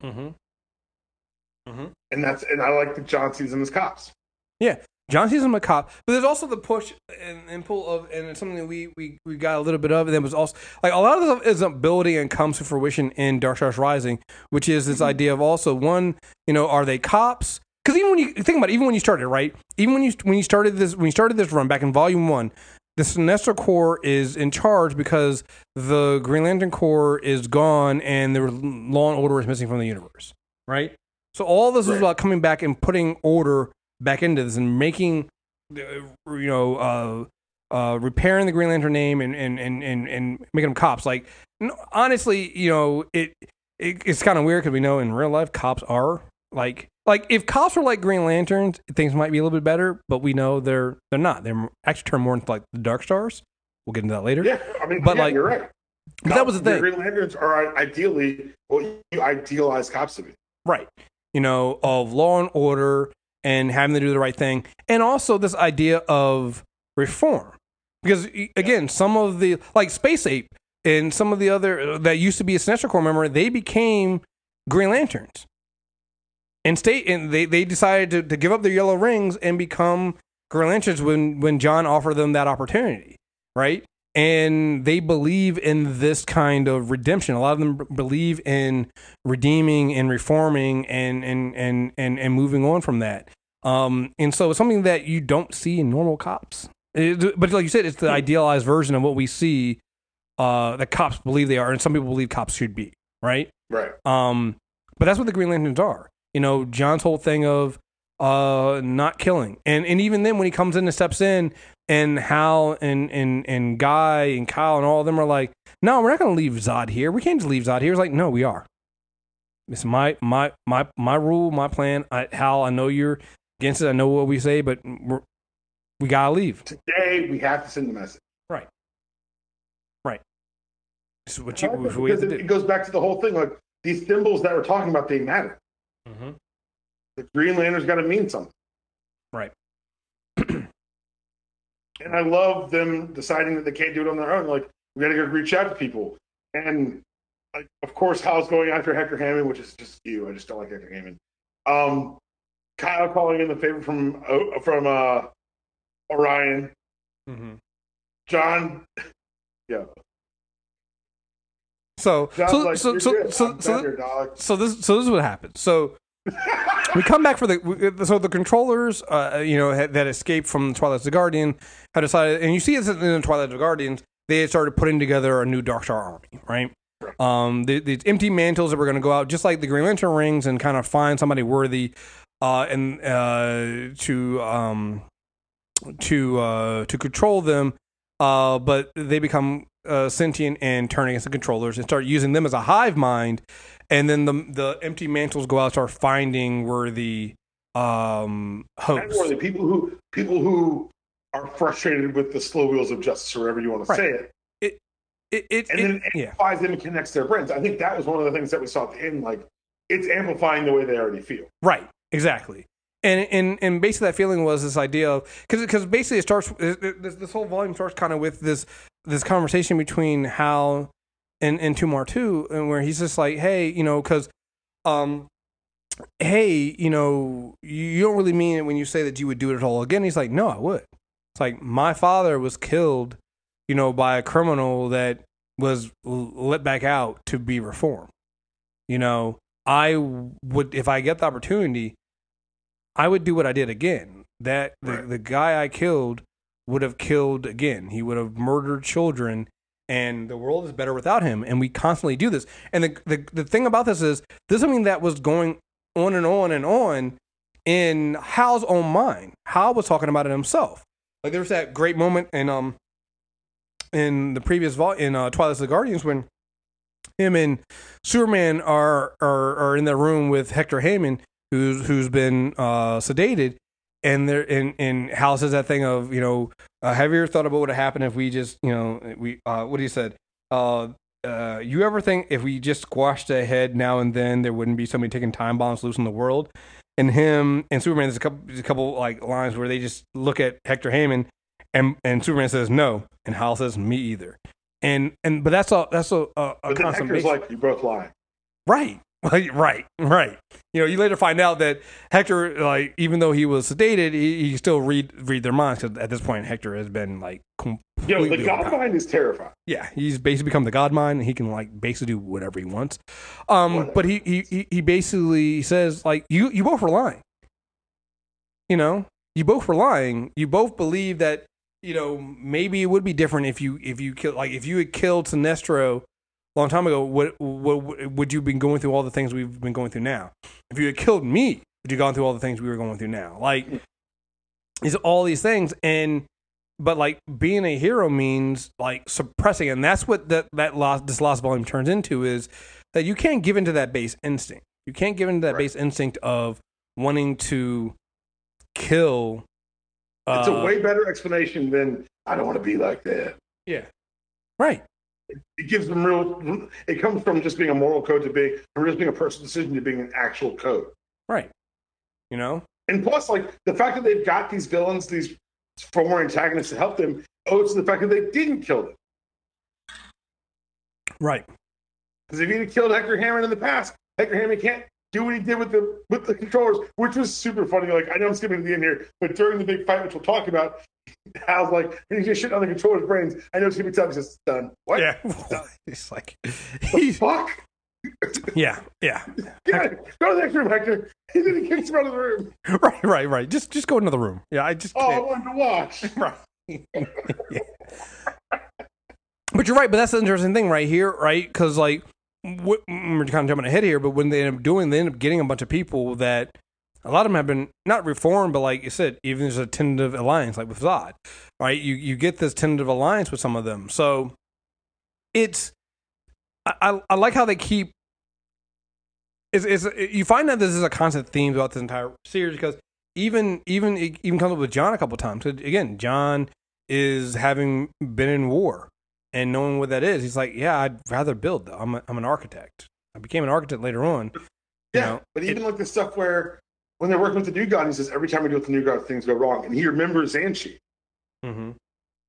Mm-hmm. And that's and i like that john sees them as cops. Yeah, John sees him a cop, but there's also the push and, and pull of, and it's something that we, we we got a little bit of. And then was also like a lot of stuff is ability and comes to fruition in Dark Stars Rising, which is this mm-hmm. idea of also one, you know, are they cops? Because even when you think about it, even when you started, right? Even when you when you started this when you started this run back in Volume One, the Sinestro Corps is in charge because the Green Lantern Corps is gone and the Law and Order is missing from the universe, right? So all this is about coming back and putting order back into this and making, uh, you know, uh, uh, repairing the Green Lantern name and and and and, and making them cops. Like, honestly, you know, it, it it's kind of weird because we know in real life cops are like like if cops were like Green Lanterns, things might be a little bit better. But we know they're they're not. They're actually turned more into like the Dark Stars. We'll get into that later. yeah i mean But, yeah, like, you're right But that was the thing. green lanterns are ideally what you idealize cops to be Right. You know, of law and order and having to do the right thing. And also this idea of reform. Because again, some of the like Space Ape and some of the other uh, that used to be a Sinestro Corps member, they became Green Lanterns. And state and they, they decided to, to give up their yellow rings and become Green Lanterns when, when John offered them that opportunity. Right? And they believe in this kind of redemption. A lot of them b- believe in redeeming and reforming and and and and, and moving on from that. Um, and so it's something that you don't see in normal cops. It- but like you said, it's the idealized version of what we see uh, that cops believe they are, and some people believe cops should be. Right. right Um, but that's what the Green Lanterns are. You know, John's whole thing of uh not killing. And and even then when he comes in and steps in and Hal and and and Guy and Kyle and all of them are like, No, we're not gonna leave Zod here. We can't just leave Zod here. It's like, no, we are. It's my my my my rule, my plan. I, Hal, I know you're against it. I know what we say, but we're, we gotta leave. today we have to send the message Right. Right. This is what you what we because have it, to it do. goes back to the whole thing like these symbols that we're talking about they matter Mhm. the green lantern's got to mean something Right. And I love them deciding that they can't do it on their own. Like, we got to go reach out to people. And, like, of course, Hal's going after Hector Hammond, which is just you. I just don't like Hector Hammond. Um, Kyle calling in the favor from uh, from uh, Orion. Mhm. John, yeah. So John's so like, so so so, so, so this so this is what happens. So we come back for the so the controllers, uh, you know, that escaped from Twilight of the Guardian had decided, and you see this in the Twilight of the Guardians. They had started putting together a new Dark Star army, right? Um, the, these empty mantles that were going to go out, just like the Green Lantern rings, and kind of find somebody worthy, uh, and uh, to um, to uh, to control them, uh, but they become uh, sentient and turn against the controllers and start using them as a hive mind, and then the the empty mantles go out and start finding where the um, hosts. Or the people who people who are frustrated with the slow wheels of justice, or whatever you want to Right. say it, It, it, and it- then it yeah, amplifies them and connects their brains. I think that was one of the things that we saw at the end. Like it's amplifying the way they already feel. right, exactly. And, and and basically that feeling was this idea of because because basically it starts this, this whole volume starts kind of with this this conversation between Hal and and Tomar-Tu, and where he's just like, hey, you know, because um, hey, you know, you, you don't really mean it when you say that you would do it all again. He's like, no, I would. It's like my father was killed, you know, by a criminal that was let back out to be reformed. You know, I would if I get the opportunity, I would do what I did again. That the, Right. the guy I killed would have killed again. He would have murdered children and the world is better without him and we constantly do this. And the the, the thing about this is this is something that was going on and on and on in Hal's own mind. Hal was talking about it himself. Like there was that great moment in um in the previous vol in uh, Twilight of the Guardians when him and Superman are are are in the room with Hector Hammond, who's who's been uh, sedated, and there and and Hal says that thing of you know, uh, have you ever thought about what would happen if we just you know we uh, what he said. Uh, uh, you ever think if we just squashed ahead now and then, there wouldn't be somebody taking time bombs loose in the world? And him and Superman, there's a couple, there's a couple like lines where they just look at Hector Hammond, and and Superman says no, and Hal says me either. And and but that's all that's a, a, a But then Hector's like, "You both lying." Right. Like, right. Right. You know, you later find out that Hector, like, even though he was sedated, he, he still read read their minds because at this point Hector has been like Yo, the God mind is terrifying. Yeah, he's basically become the god mind, and he can like basically do whatever he wants. Um, but he, he he he basically says like you you both were lying. You know, you both were lying. You both believe that you know maybe it would be different if you if you killed like if you had killed Sinestro long time ago. What what would you been going through all the things we've been going through now? If you had killed me, would you gone through all the things we were going through now? Like, is all these things and but like being a hero means like suppressing and that's what that that lost this lost volume turns into is that you can't give into that base instinct you can't give into that Right. base instinct of wanting to kill It's a uh, way better explanation than "I don't want to be like that." yeah right It gives them real. It comes from just being a moral code to being, from just being a personal decision to being an actual code. right you know And plus, like the fact that they've got these villains, these former antagonists to help them, owes to the fact that they didn't kill them. right Because if he'd have killed Hector Hammond in the past, Hector Hammond can't do what he did with the with the controllers, which was super funny. Like I know I'm skipping to the end here, but during the big fight, which we'll talk about, Hal's like, and he's just shit on the controller's brains. I know it's gonna be tough. He's just done. What? yeah it's like The he's fuck? yeah yeah Yeah, go to the next room, Hector. He didn't kicks him out of the room. right right right just just go into the room yeah i just Oh, I can't. wanted to watch. Right. Yeah. But you're right. But that's the interesting thing right here, right? Because like what, mm, we're kind of jumping ahead here, but when they end up doing, they end up getting a bunch of people that a lot of them have been not reformed, but like you said, even there's a tentative alliance, like with Zod, right? You you get this tentative alliance with some of them, so it's I I, like how they keep. It's, it's you find that this is a constant theme throughout this entire series because even even it even comes up with John a couple times. Again, John is having been in war and knowing what that is. He's like, yeah, I'd rather build. Though. I'm a, I'm an architect. I became an architect later on. you Yeah, know, but even like the stuff where when they're working with the new god, he says every time we do with the new god, things go wrong, and he remembers Zanshi. hmm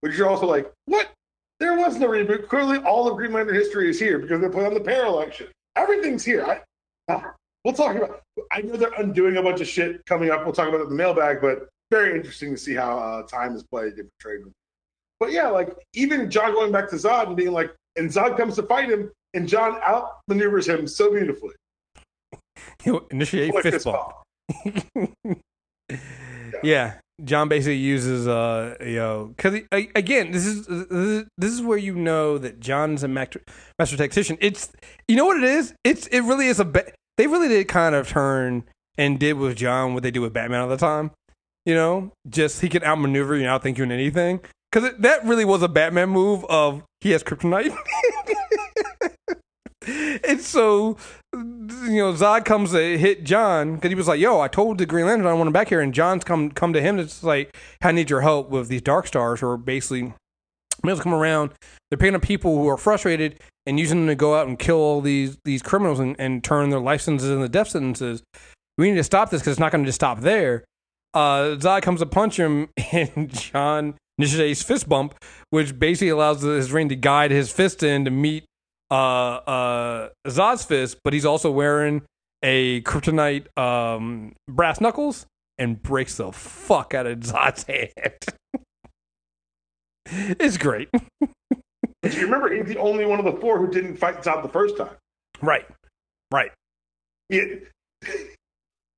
But you're also like, what? There was no reboot. Clearly, all of Green Lantern history is here because they play on the parallax election. Everything's here. I, ah, we'll talk about. I know they're undoing a bunch of shit coming up. We'll talk about it in the mailbag, but very interesting to see how uh, time is played and portrayed. But yeah, like even John going back to Zod and being like, and Zod comes to fight him, and John outmaneuvers him so beautifully. He'll initiate Like fist bump. yeah, John basically uses uh you know because again this is this is- this is where you know that John's a master, master tactician. It's you know what it is. It's it really is a ba- they really did kind of turn and did with John what they do with Batman all the time. You know, just he can outmaneuver you and outthink you in anything. Because that really was a Batman move of he has kryptonite. and so, you know, Zod comes to hit John because he was like, "Yo, I told the Green Lantern I want him back here," and John's come come to him. It's like, "I need your help with these Dark Stars," or basically, males come around. They're picking up people who are frustrated and using them to go out and kill all these these criminals and, and turn their life sentences into death sentences. We need to stop this because it's not going to just stop there. Uh, Zod comes to punch him, and John initiates fist bump, which basically allows his ring to guide his fist in to meet uh, uh, Zod's fist, but he's also wearing a kryptonite um, brass knuckles and breaks the fuck out of Zod's hand. it's great. But you remember, he's the only one of the four who didn't fight Zod the first time. Right. Right. He,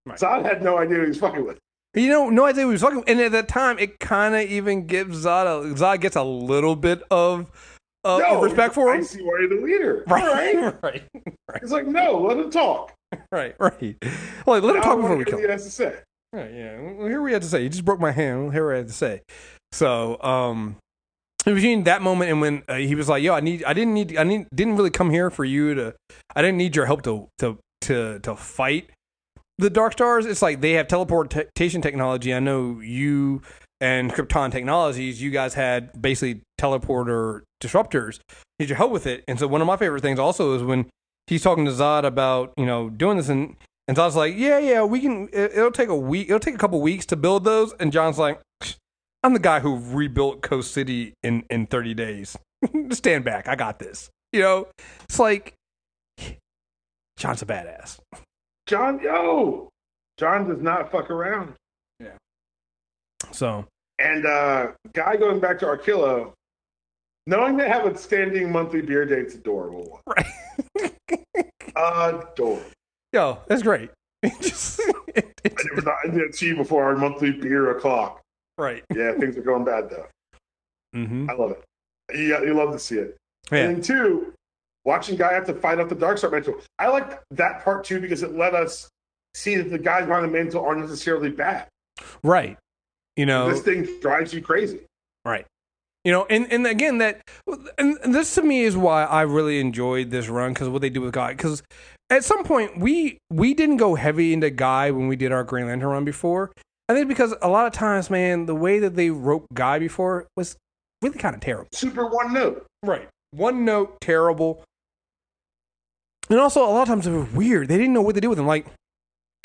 Right. Zod had no idea who he was fucking with. You know, no idea who he was fucking. And at that time, it kind of even gives Zod a, Zod gets a little bit of uh, no, respect for him. I see why you're the leader. Right. right, right. It's like, no, let him talk. right, right. Well, let him talk before we kill him. He has to say. Right, yeah. Well, here we had to say. You just broke my hand. Well, here we had to say. So, um, between that moment and when uh, he was like, "Yo, I need, I didn't need, I need, didn't really come here for you to, I didn't need your help to, to, to, to fight the Dark Stars." It's like they have teleportation technology. I know you and Krypton Technologies. You guys had basically teleporter disruptors. Need your help with it. And so, one of my favorite things also is when he's talking to Zod about you know doing this and. And Zod's like, yeah, yeah, we can. It, it'll take a week. It'll take a couple weeks to build those. And John's like, I'm the guy who rebuilt Coast City in in 30 days. Stand back. I got this. You know, it's like John's a badass. John, yo, John does not fuck around. Yeah. So And uh, guy going back to Arkillo, knowing they have a standing monthly beer date's adorable. right, Adorable. yo, that's great. It just it- it was not I didn't see before our monthly beer o'clock. right. Yeah, things are going bad though. Mm-hmm. I love it. You, you love to see it. Yeah. And two, watching guy have to fight off the dark side mental. I like that part too because it let us see that the guys behind the mantle aren't necessarily bad. Right. You know, This thing drives you crazy. Right. You know, and, and again, that and this to me is why I really enjoyed this run because what they do with Guy. Because at some point we we didn't go heavy into Guy when we did our Green Lantern run before. I think because a lot of times, man, the way that they wrote Guy before was really kind of terrible. Super one note. Right. One note, terrible. And also, a lot of times it was weird. They didn't know what to do with him. Like,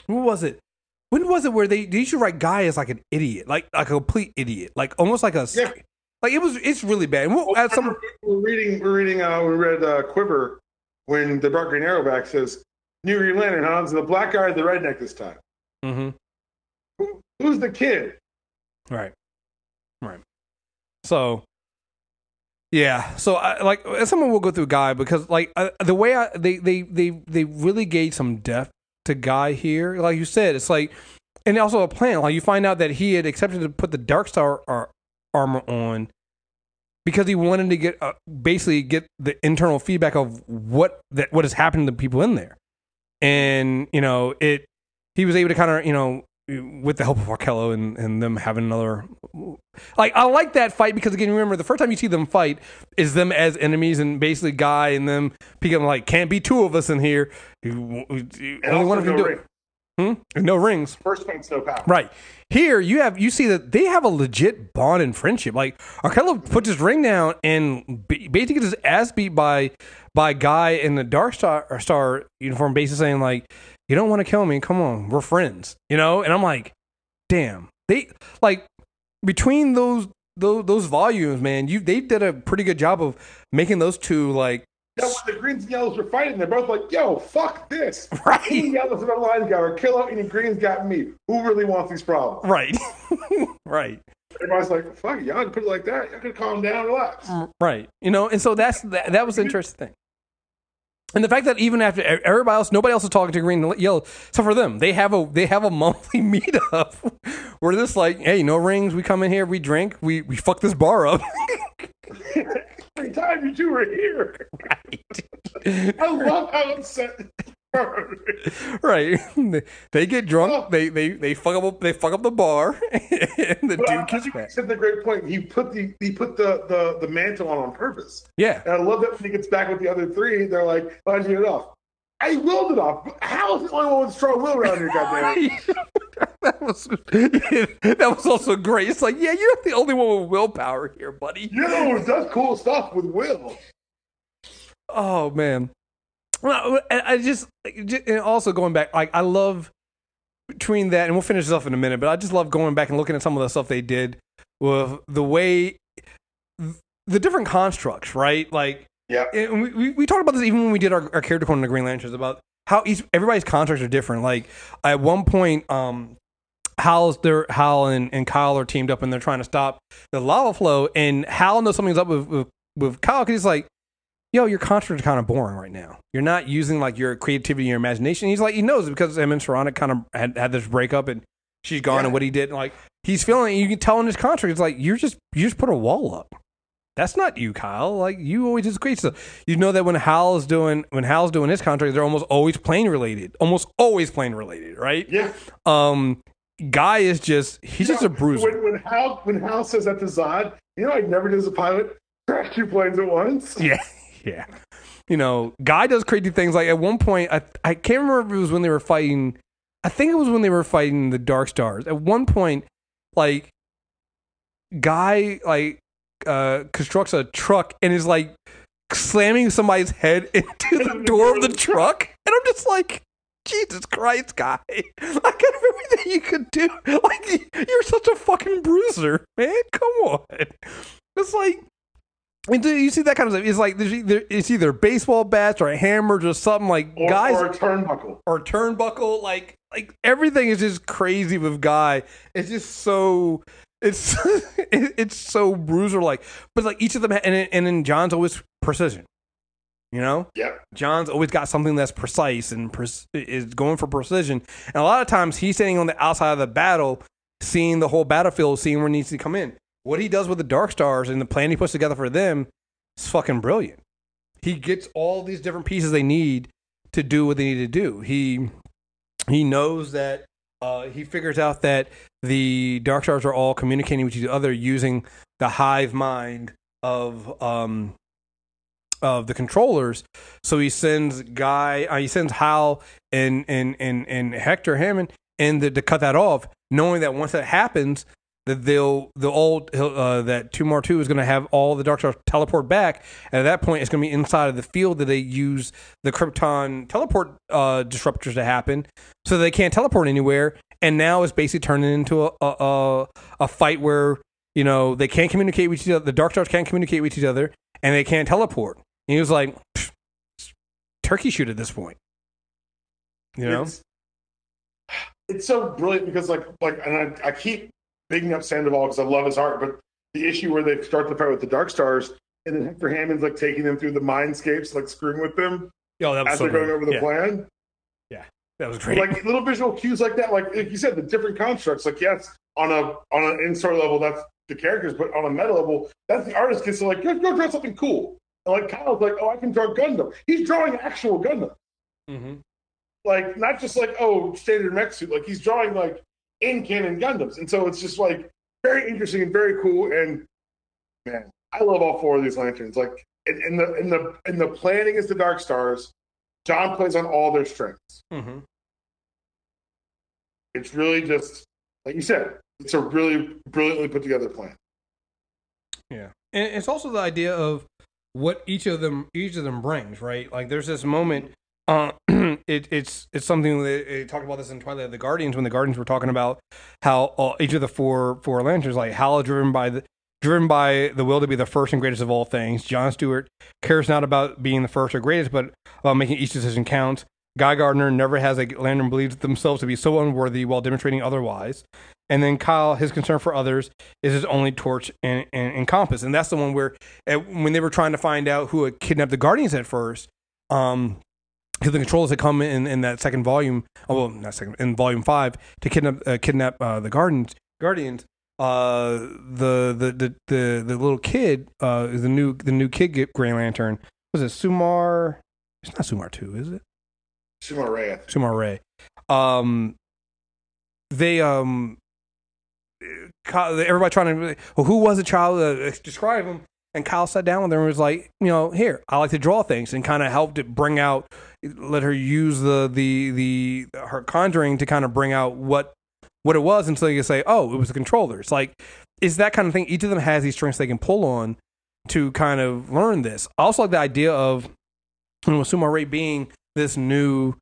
who was it? When was it where they, they used to write Guy as like an idiot, like like a complete idiot, like almost like a Yeah. Like it was. It's really bad. And we'll, some... We're reading. We're reading. Uh, we read uh, Quiver when the Dark Green Arrow back says New Green Lantern. Huh? So the black guy the redneck this time. Mm-hmm. Who, who's the kid? Right. Right. So, yeah. So, I, like, someone will go through Guy because, like, uh, the way I they they they they really gave some depth to Guy here. Like you said, it's like, and also a plan. Like you find out that he had accepted to put the Dark Star ar- armor on because he wanted to get uh, basically get the internal feedback of what that what has happened to people in there, and you know it. He was able to kind of you know with the help of Arkillo and, and them having another like I like that fight because again remember the first time you see them fight is them as enemies and basically guy and them picking like can't be two of us in here only one of no do it hmm? no rings. First fight's no power. right. Here you have you see that they have a legit bond and friendship. Like Arkillo puts his ring down and basically gets his ass beat by by guy in the dark star or star uniform basically saying like you don't want to kill me. Come on. We're friends. You know? And i'm like damn. They like between those those those volumes man you they did a pretty good job of making those two like Now, when the greens and yellows were fighting, they're both like, "Yo, fuck this!" Right. Any yellows in our line got Arkillo, any greens got me. Who really wants these problems? right right Everybody's like, "Fuck it, y'all can put it like that. Y'all can calm down, relax." Uh. right you know and so that's that, that was the interesting thing and the fact that even after everybody else, nobody else is talking to Green and Yellow, except for them. They have a they have a monthly meetup where this like, hey, no rings. We come in here, we drink, we we fuck this bar up. Every time you two are here, right. I love how upset right. They get drunk. Oh. They they they fuck up. They fuck up the bar, and the But dude I gets think back. said the great point. He put the he put the the, the mantle on on purpose. Yeah. And I love that when he gets back with the other three, they're like, "How'd you get it off?" I willed it off. How is the only one with strong will around here? Goddamn. that was that was also great. It's like, yeah, you're not the only one with willpower here, buddy. You know who does cool stuff with will? Oh man, well, I I just and also going back, like I love between that, and we'll finish this off in a minute. But I just love going back and looking at some of the stuff they did with the way the different constructs, right? Like, Yeah. and we, we, we talked about this even when we did our, our character corner in the Green Lanterns about how each everybody's contracts are different. Like at one point, um, Hal's there, Hal and, and Kyle are teamed up and they're trying to stop the lava flow, and Hal knows something's up with with, with Kyle because he's like, "Yo, your constructs are kind of boring right now. You're not using like your creativity, and your imagination." he's like, he knows because him and Soranik kind of had, had this breakup and she's gone, Yeah. and what he did, like he's feeling. You can tell in his contract, it's like you're just you just put a wall up. That's not you, Kyle. Like you always just great stuff. You know that when Hal is doing when Hal's doing his contract, they're almost always plane related. Almost always plane related, right? Yeah. Um, Guy is just he's just a bruiser. When, when Hal when Hal says that to Zod, you know, I never did as a pilot. Crash two planes at once. Yeah, yeah. You know, Guy does crazy things. Like at one point, I I can't remember if it was when they were fighting. I think it was when they were fighting the Dark Stars. At one point, like Guy like uh constructs a truck and is like slamming somebody's head into the door of the truck, and I'm just like. Jesus Christ, guy! Like, I got everything you could do. Like you're such a fucking bruiser, man. Come on. It's like and do you see that kind of stuff? It's like it's either baseball bats or hammers or something like Or, guys or a turnbuckle. or turnbuckle. Like like everything is just crazy with guy. It's just so it's it- it's so bruiser like. But like each of them, ha- and and then John's always precision. You know, Yeah. John's always got something that's precise and pre- is going for precision. And a lot of times he's standing on the outside of the battle, seeing the whole battlefield, seeing where it needs to come in. What he does with the Dark Stars and the plan he puts together for them is fucking brilliant. He gets all these different pieces they need to do what they need to do. He he knows that uh, he figures out that the Dark Stars are all communicating with each other using the hive mind of um, of the controllers. So he sends Guy, uh, he sends Hal and and and and Hector Hammond and the, to cut that off, knowing that once that happens, that they'll the old uh, that Tomar-Tu is going to have all the Dark Stars teleport back, and at that point, it's going to be inside of the field that they use the Krypton teleport uh, disruptors to happen, so they can't teleport anywhere. And now it's basically turning into a a, a, fight where you know they can't communicate with each other. The Dark Stars can't communicate with each other, and they can't teleport. And he was like, turkey shoot at this point. You know? It's, it's so brilliant because like like and I, I keep bigging up Sandoval because I love his art, but the issue where they start the fight with the Dark Stars and then Hector Hammond's like taking them through the mindscapes, like screwing with them Yo, that was as so they're going over the yeah, plan. Yeah, that was great. Like little visual cues like that, like, like you said, the different constructs. Like yes, on a on an in-story level, that's the characters, but on a meta level, that's the artist gets to like go, go draw something cool. And like Kyle's like, oh, I can draw Gundam. He's drawing actual Gundam. hmm like not just like oh standard mech suit like he's drawing like in canon gundams. And so it's just like very interesting and very cool. And man i love all four of these lanterns. Like in, in the in the in the planning is the dark stars. John plays on all their strengths hmm it's really just like you said it's a really brilliantly put together plan. Yeah, and it's also the idea of what each of them each of them brings, right? Like there's this moment. Uh, it, it's it's something that they talked about this in Twilight of the Guardians when the Guardians were talking about how uh, each of the four four lanterns, like Hal, driven by the driven by the will to be the first and greatest of all things. John Stewart cares not about being the first or greatest, but about making each decision count. Guy Gardner never has a lantern believes themselves to be so unworthy while demonstrating otherwise. And then Kyle, his concern for others is his only torch and, and, and compass. And that's the one where, when they were trying to find out who had kidnapped the Guardians at first, um, the controllers had come in in that second volume, oh, well, not second, in volume five to kidnap uh, kidnap uh, the Guardians. Guardians. Uh, the, the the the the little kid uh the new the new kid Green Lantern. Was it Sumar? It's not Sumar two, is it? Sumar Rae. Sumar Rae. Um, they um, everybody trying to well, who was the child? Uh, describe him. And Kyle sat down with her and was like, you know, here, I like to draw things, and kind of helped it bring out, let her use the the the her conjuring to kind of bring out what what it was until you say, oh, it was a controller. It's like, is that kind of thing. Each of them has these strengths they can pull on to kind of learn this. I also like the idea of you know, Sumar Rae being this new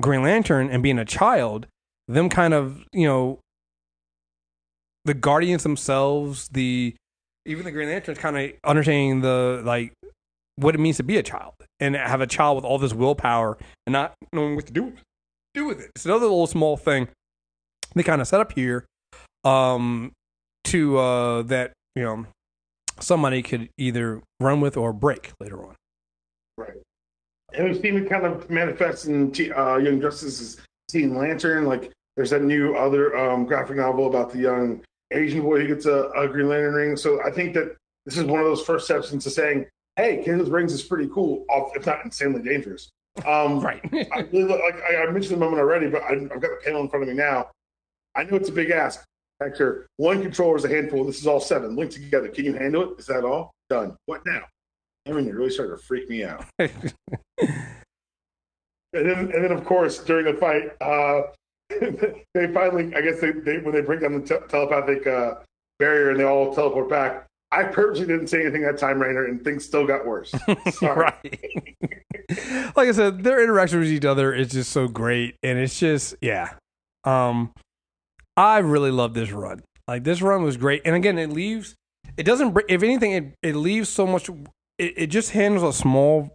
Green Lantern and being a child, them kind of, you know, the Guardians themselves, the even the Green Lanterns kind of understanding the like what it means to be a child and have a child with all this willpower and not knowing what to do do with it. It's another little small thing they kind of set up here um to uh that you know somebody could either run with or break later on. Right. And we've seen it kind of manifest in uh, Young Justice's Teen Lantern. Like, there's that new other um, graphic novel about the young Asian boy who gets a, a, Green Lantern ring. So I think that this is one of those first steps into saying, hey, Kindle's rings is pretty cool, if not insanely dangerous. Um, right. I really, like I, I, mentioned the moment already, but I, have got the panel in front of me now. I know it's a big ask. Hector, one controller is a handful. This is all seven linked together. Can you handle it? Is that all? Done. What now? I mean, you're really starting to freak me out. and then, and then, of course, during the fight, uh, they finally, I guess, they, they when they break down the te- telepathic uh, barrier and they all teleport back. I purposely didn't say anything that time, Rayner, and things still got worse. right. like I said, their interaction with each other is just so great, and it's just yeah. Um, I really love this run. Like this run was great, and again, it leaves. It doesn't. If anything, it it leaves so much. It, it just handles a small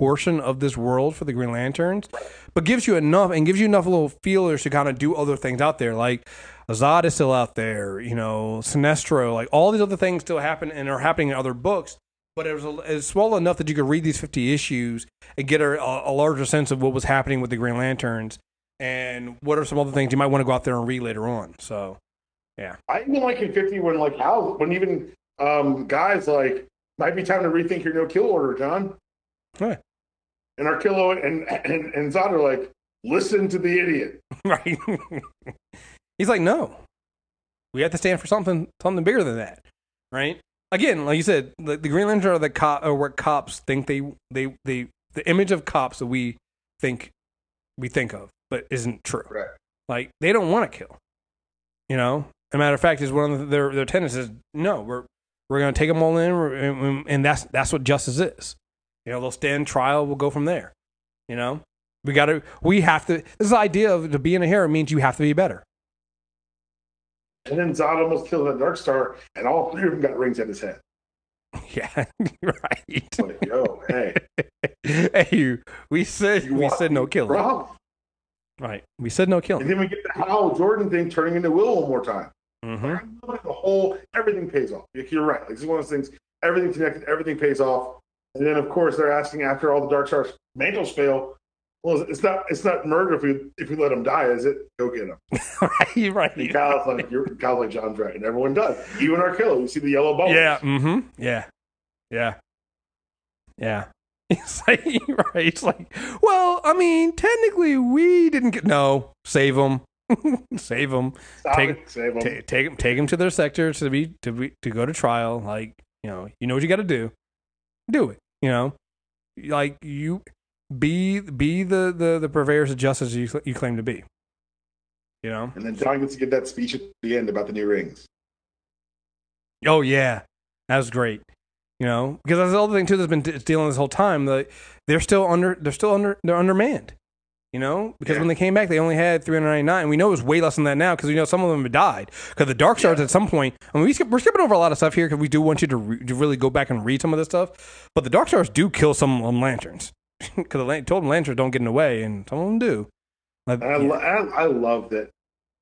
portion of this world for the Green Lanterns, but gives you enough and gives you enough little feelers to kind of do other things out there. Like Azad is still out there, you know, Sinestro, like all these other things still happen and are happening in other books. But it was, a, it was small enough that you could read these 50 issues and get a, a larger sense of what was happening with the Green Lanterns and what are some other things you might want to go out there and read later on. So, yeah. I even like in 50 when, like, how, when even um, guys like, might be time to rethink your no kill order, John. Right. And Arkillo and, and, and Zod are like, listen to the idiot. Right. He's like, no, we have to stand for something, something bigger than that. Right. Again, like you said, the, the Green Lantern are the cop, or uh, what cops think they, they, they, the image of cops that we think we think of but isn't true. Right. Like they don't want to kill. You know, a matter of fact, is one of their their tenets is no, we're we're going to take them all in, and, and that's that's what justice is. You know, they'll stand trial. We'll go from there. You know, we got to we have to. This idea of to being a hero means you have to be better. And then Zod almost killed the Dark Star, and all three of them got rings at his head. Yeah, right. Like, yo, hey, hey, you, we said you we said no killing. Right. We said no killing. And then we get the Hal Jordan thing turning into Will one more time. Mm-hmm. The whole everything pays off. You're right. Like, this is one of those things. Everything connected. Everything pays off. And then of course they're asking after all the Dark Stars mantles fail. Well, it's not. It's not murder if we if we let them die, is it? Go get him. right. Right. And Kyle's like you're Kyle's like John's right, and everyone does. Even Arkillo. You see the yellow bubbles. Yeah. Mm-hmm. Yeah. Yeah. Yeah. It's like, right. It's like, well, I mean, technically, we didn't get no. Save them, save them. take, it, save them. T- take them. Take them to their sector to be to be to go to trial. Like, you know, you know what you got to do. Do it. You know, like you be be the the the purveyors of justice you you claim to be. You know. And then John gets to give that speech at the end about the new rings. Oh yeah, that was great. You know, because that's the other thing too that's been dealing this whole time. The, they're still under, they're still under, they're undermanned. You know, because yeah. when they came back, they only had 399. And we know it was way less than that now because we know some of them have died. Because the Dark Stars yeah. at some point, I mean, we skip, we're skipping over a lot of stuff here because we do want you to, re, to really go back and read some of this stuff. But the Dark Stars do kill some um, lanterns because the told them lanterns don't get in the way, and some of them do. Like, I. I, I love that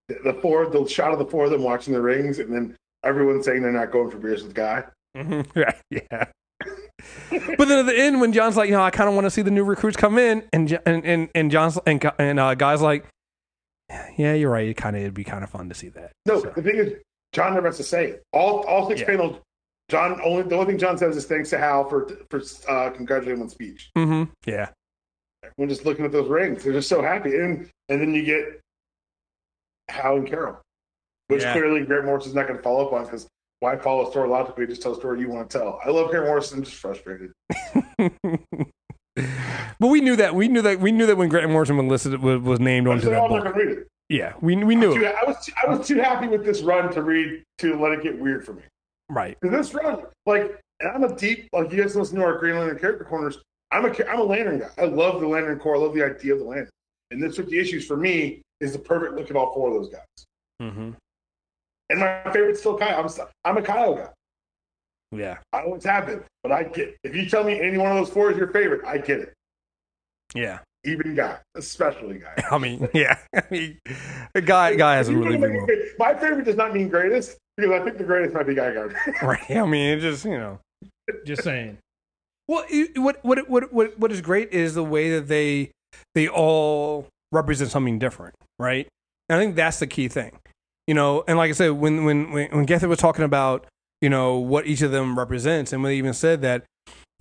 the four, the shot of the four of them watching the rings, and then everyone saying they're not going for beers with Guy. Mm-hmm. yeah. But then at the end, when John's like, you know, I kind of want to see the new recruits come in, and and and, and John's and and uh, guys like, yeah, you're right. It kind of it'd be kind of fun to see that. No, so. the thing is, John never has to say it. All all six yeah. panels. John only the only thing John says is thanks to Hal for for uh, congratulating on speech. Mm-hmm. Yeah. Everyone just looking at those rings. They're just so happy. And and then you get Hal and Carol, which Yeah. clearly Grant Morrison's not going to follow up on because why follow a story logically? Just tell a story you want to tell. I love Grant Morrison. I'm just frustrated. but we knew that. We knew that. We knew that when Grant Morrison was listed was, was named onto that book. Yeah, we we knew Too- it. I was too, I was too happy with this run to read to let it get weird for me. Right. This run, like, and I'm a deep, like, you guys listen to our Green Lantern character corners. I'm a, I'm a Lantern guy. I love the Lantern Corps. I love the idea of the Lantern. And this 50 issues for me is the perfect look at all four of those guys. Mm-hmm. And my favorite's still Kyle. I'm, s- I'm a Kyle guy. Yeah. I always have been. But I get, if you tell me any one of those four is your favorite, I get it. Yeah. Even guy, especially guy. I mean, yeah. I mean, guy guy has a really wanna big make one. My favorite does not mean greatest because I think the greatest might be Guy Gardner. Right. I mean, it just you know. Just saying. Well, what what what what what is great is the way that they they all represent something different, right? And I think that's the key thing, you know. And like I said, when when when, when Ganthet was talking about you know what each of them represents, and when they even said that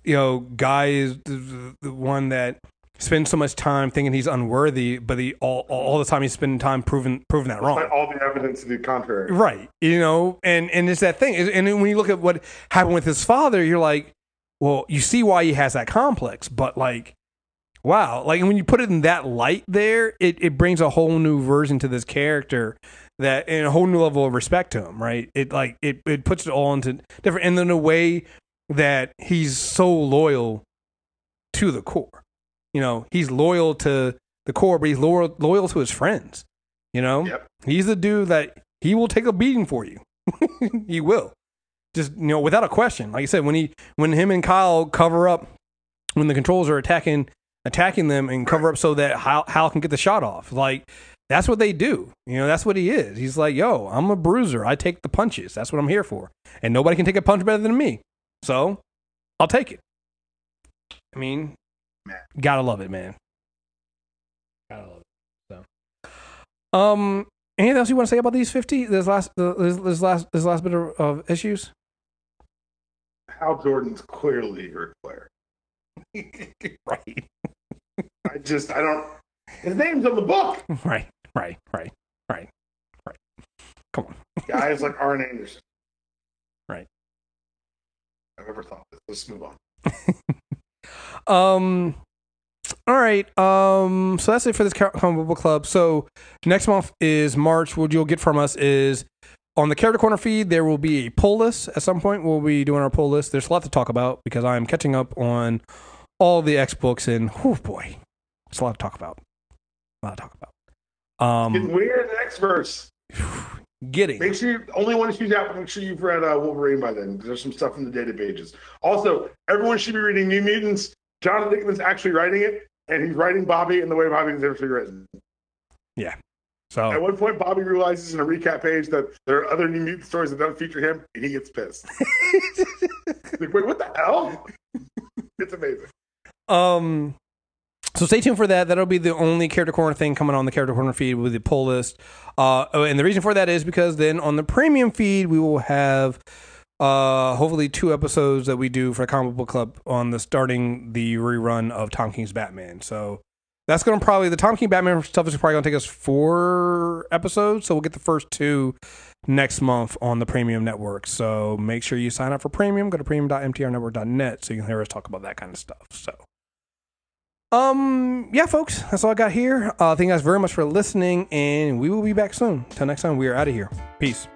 you know Guy is the, the, one that spends so much time thinking he's unworthy, but he all all the time he's spending time proving proving that wrong. Despite all the evidence to the contrary. Right. You know, and and it's that thing. And then when you look at what happened with his father, you're like, well, you see why he has that complex, but like, wow, like when you put it in that light, there, it it brings a whole new version to this character that and a whole new level of respect to him. Right. It like it it puts it all into different, and then a way that he's so loyal to the core. You know, he's loyal to the core, but he's loyal loyal to his friends. You know, Yep. he's the dude that he will take a beating for you. he will, just you know, without a question. Like I said, when he when him and Kyle cover up when the controls are attacking attacking them and cover up so that Hal, Hal can get the shot off. Like that's what they do. You know, that's what he is. He's like, yo, I'm a bruiser. I take the punches. That's what I'm here for. And nobody can take a punch better than me. So I'll take it. I mean, Man. gotta love it, man. Gotta love it. So, um, anything else you want to say about these fifty? This last, this, this last, this last bit of, of issues. Hal Jordan's clearly Ric Flair. Right, I just, I don't. His name's on the book. right, right, right, right, right. Come on. Guys like Arn Anderson. Right. I've ever thought this. Let's move on. Um. All right. Um. So that's it for this co- comic book club. So next month is March. What you'll get from us is on the character corner feed. There will be a pull list at some point. We'll be doing our pull list. There's a lot to talk about because I'm catching up on all the X books, and oh boy, it's a lot to talk about. A lot to talk about. Getting Um, weird next verse. getting Make sure you, only one issue's out. Make sure you've read uh, Wolverine by then. There's some stuff in the data pages. Also, everyone should be reading New Mutants. Jonathan Hickman's actually writing it, and he's writing Bobby in the way Bobby deserves to be written. At so. At one point, Bobby realizes in a recap page that there are other New Mutant stories that don't feature him, and he gets pissed. like, wait, what the hell? it's amazing. Um, so stay tuned for that. That'll be the only character corner thing coming on the character corner feed with the pull list. Uh, oh, and the reason for that is because then on the premium feed we will have uh hopefully two episodes that we do for comic book club on the starting the rerun of Tom King's Batman. So that's gonna probably the Tom King Batman stuff is probably gonna take us four episodes. So we'll get the first two next month on the premium network. So make sure you sign up for premium. Go to premium.mtrnetwork.net so you can hear us talk about that kind of stuff. So um, yeah, folks, that's all I got here. Uh, thank you guys very much for listening, and we will be back soon. Till next time, we are out of here. Peace.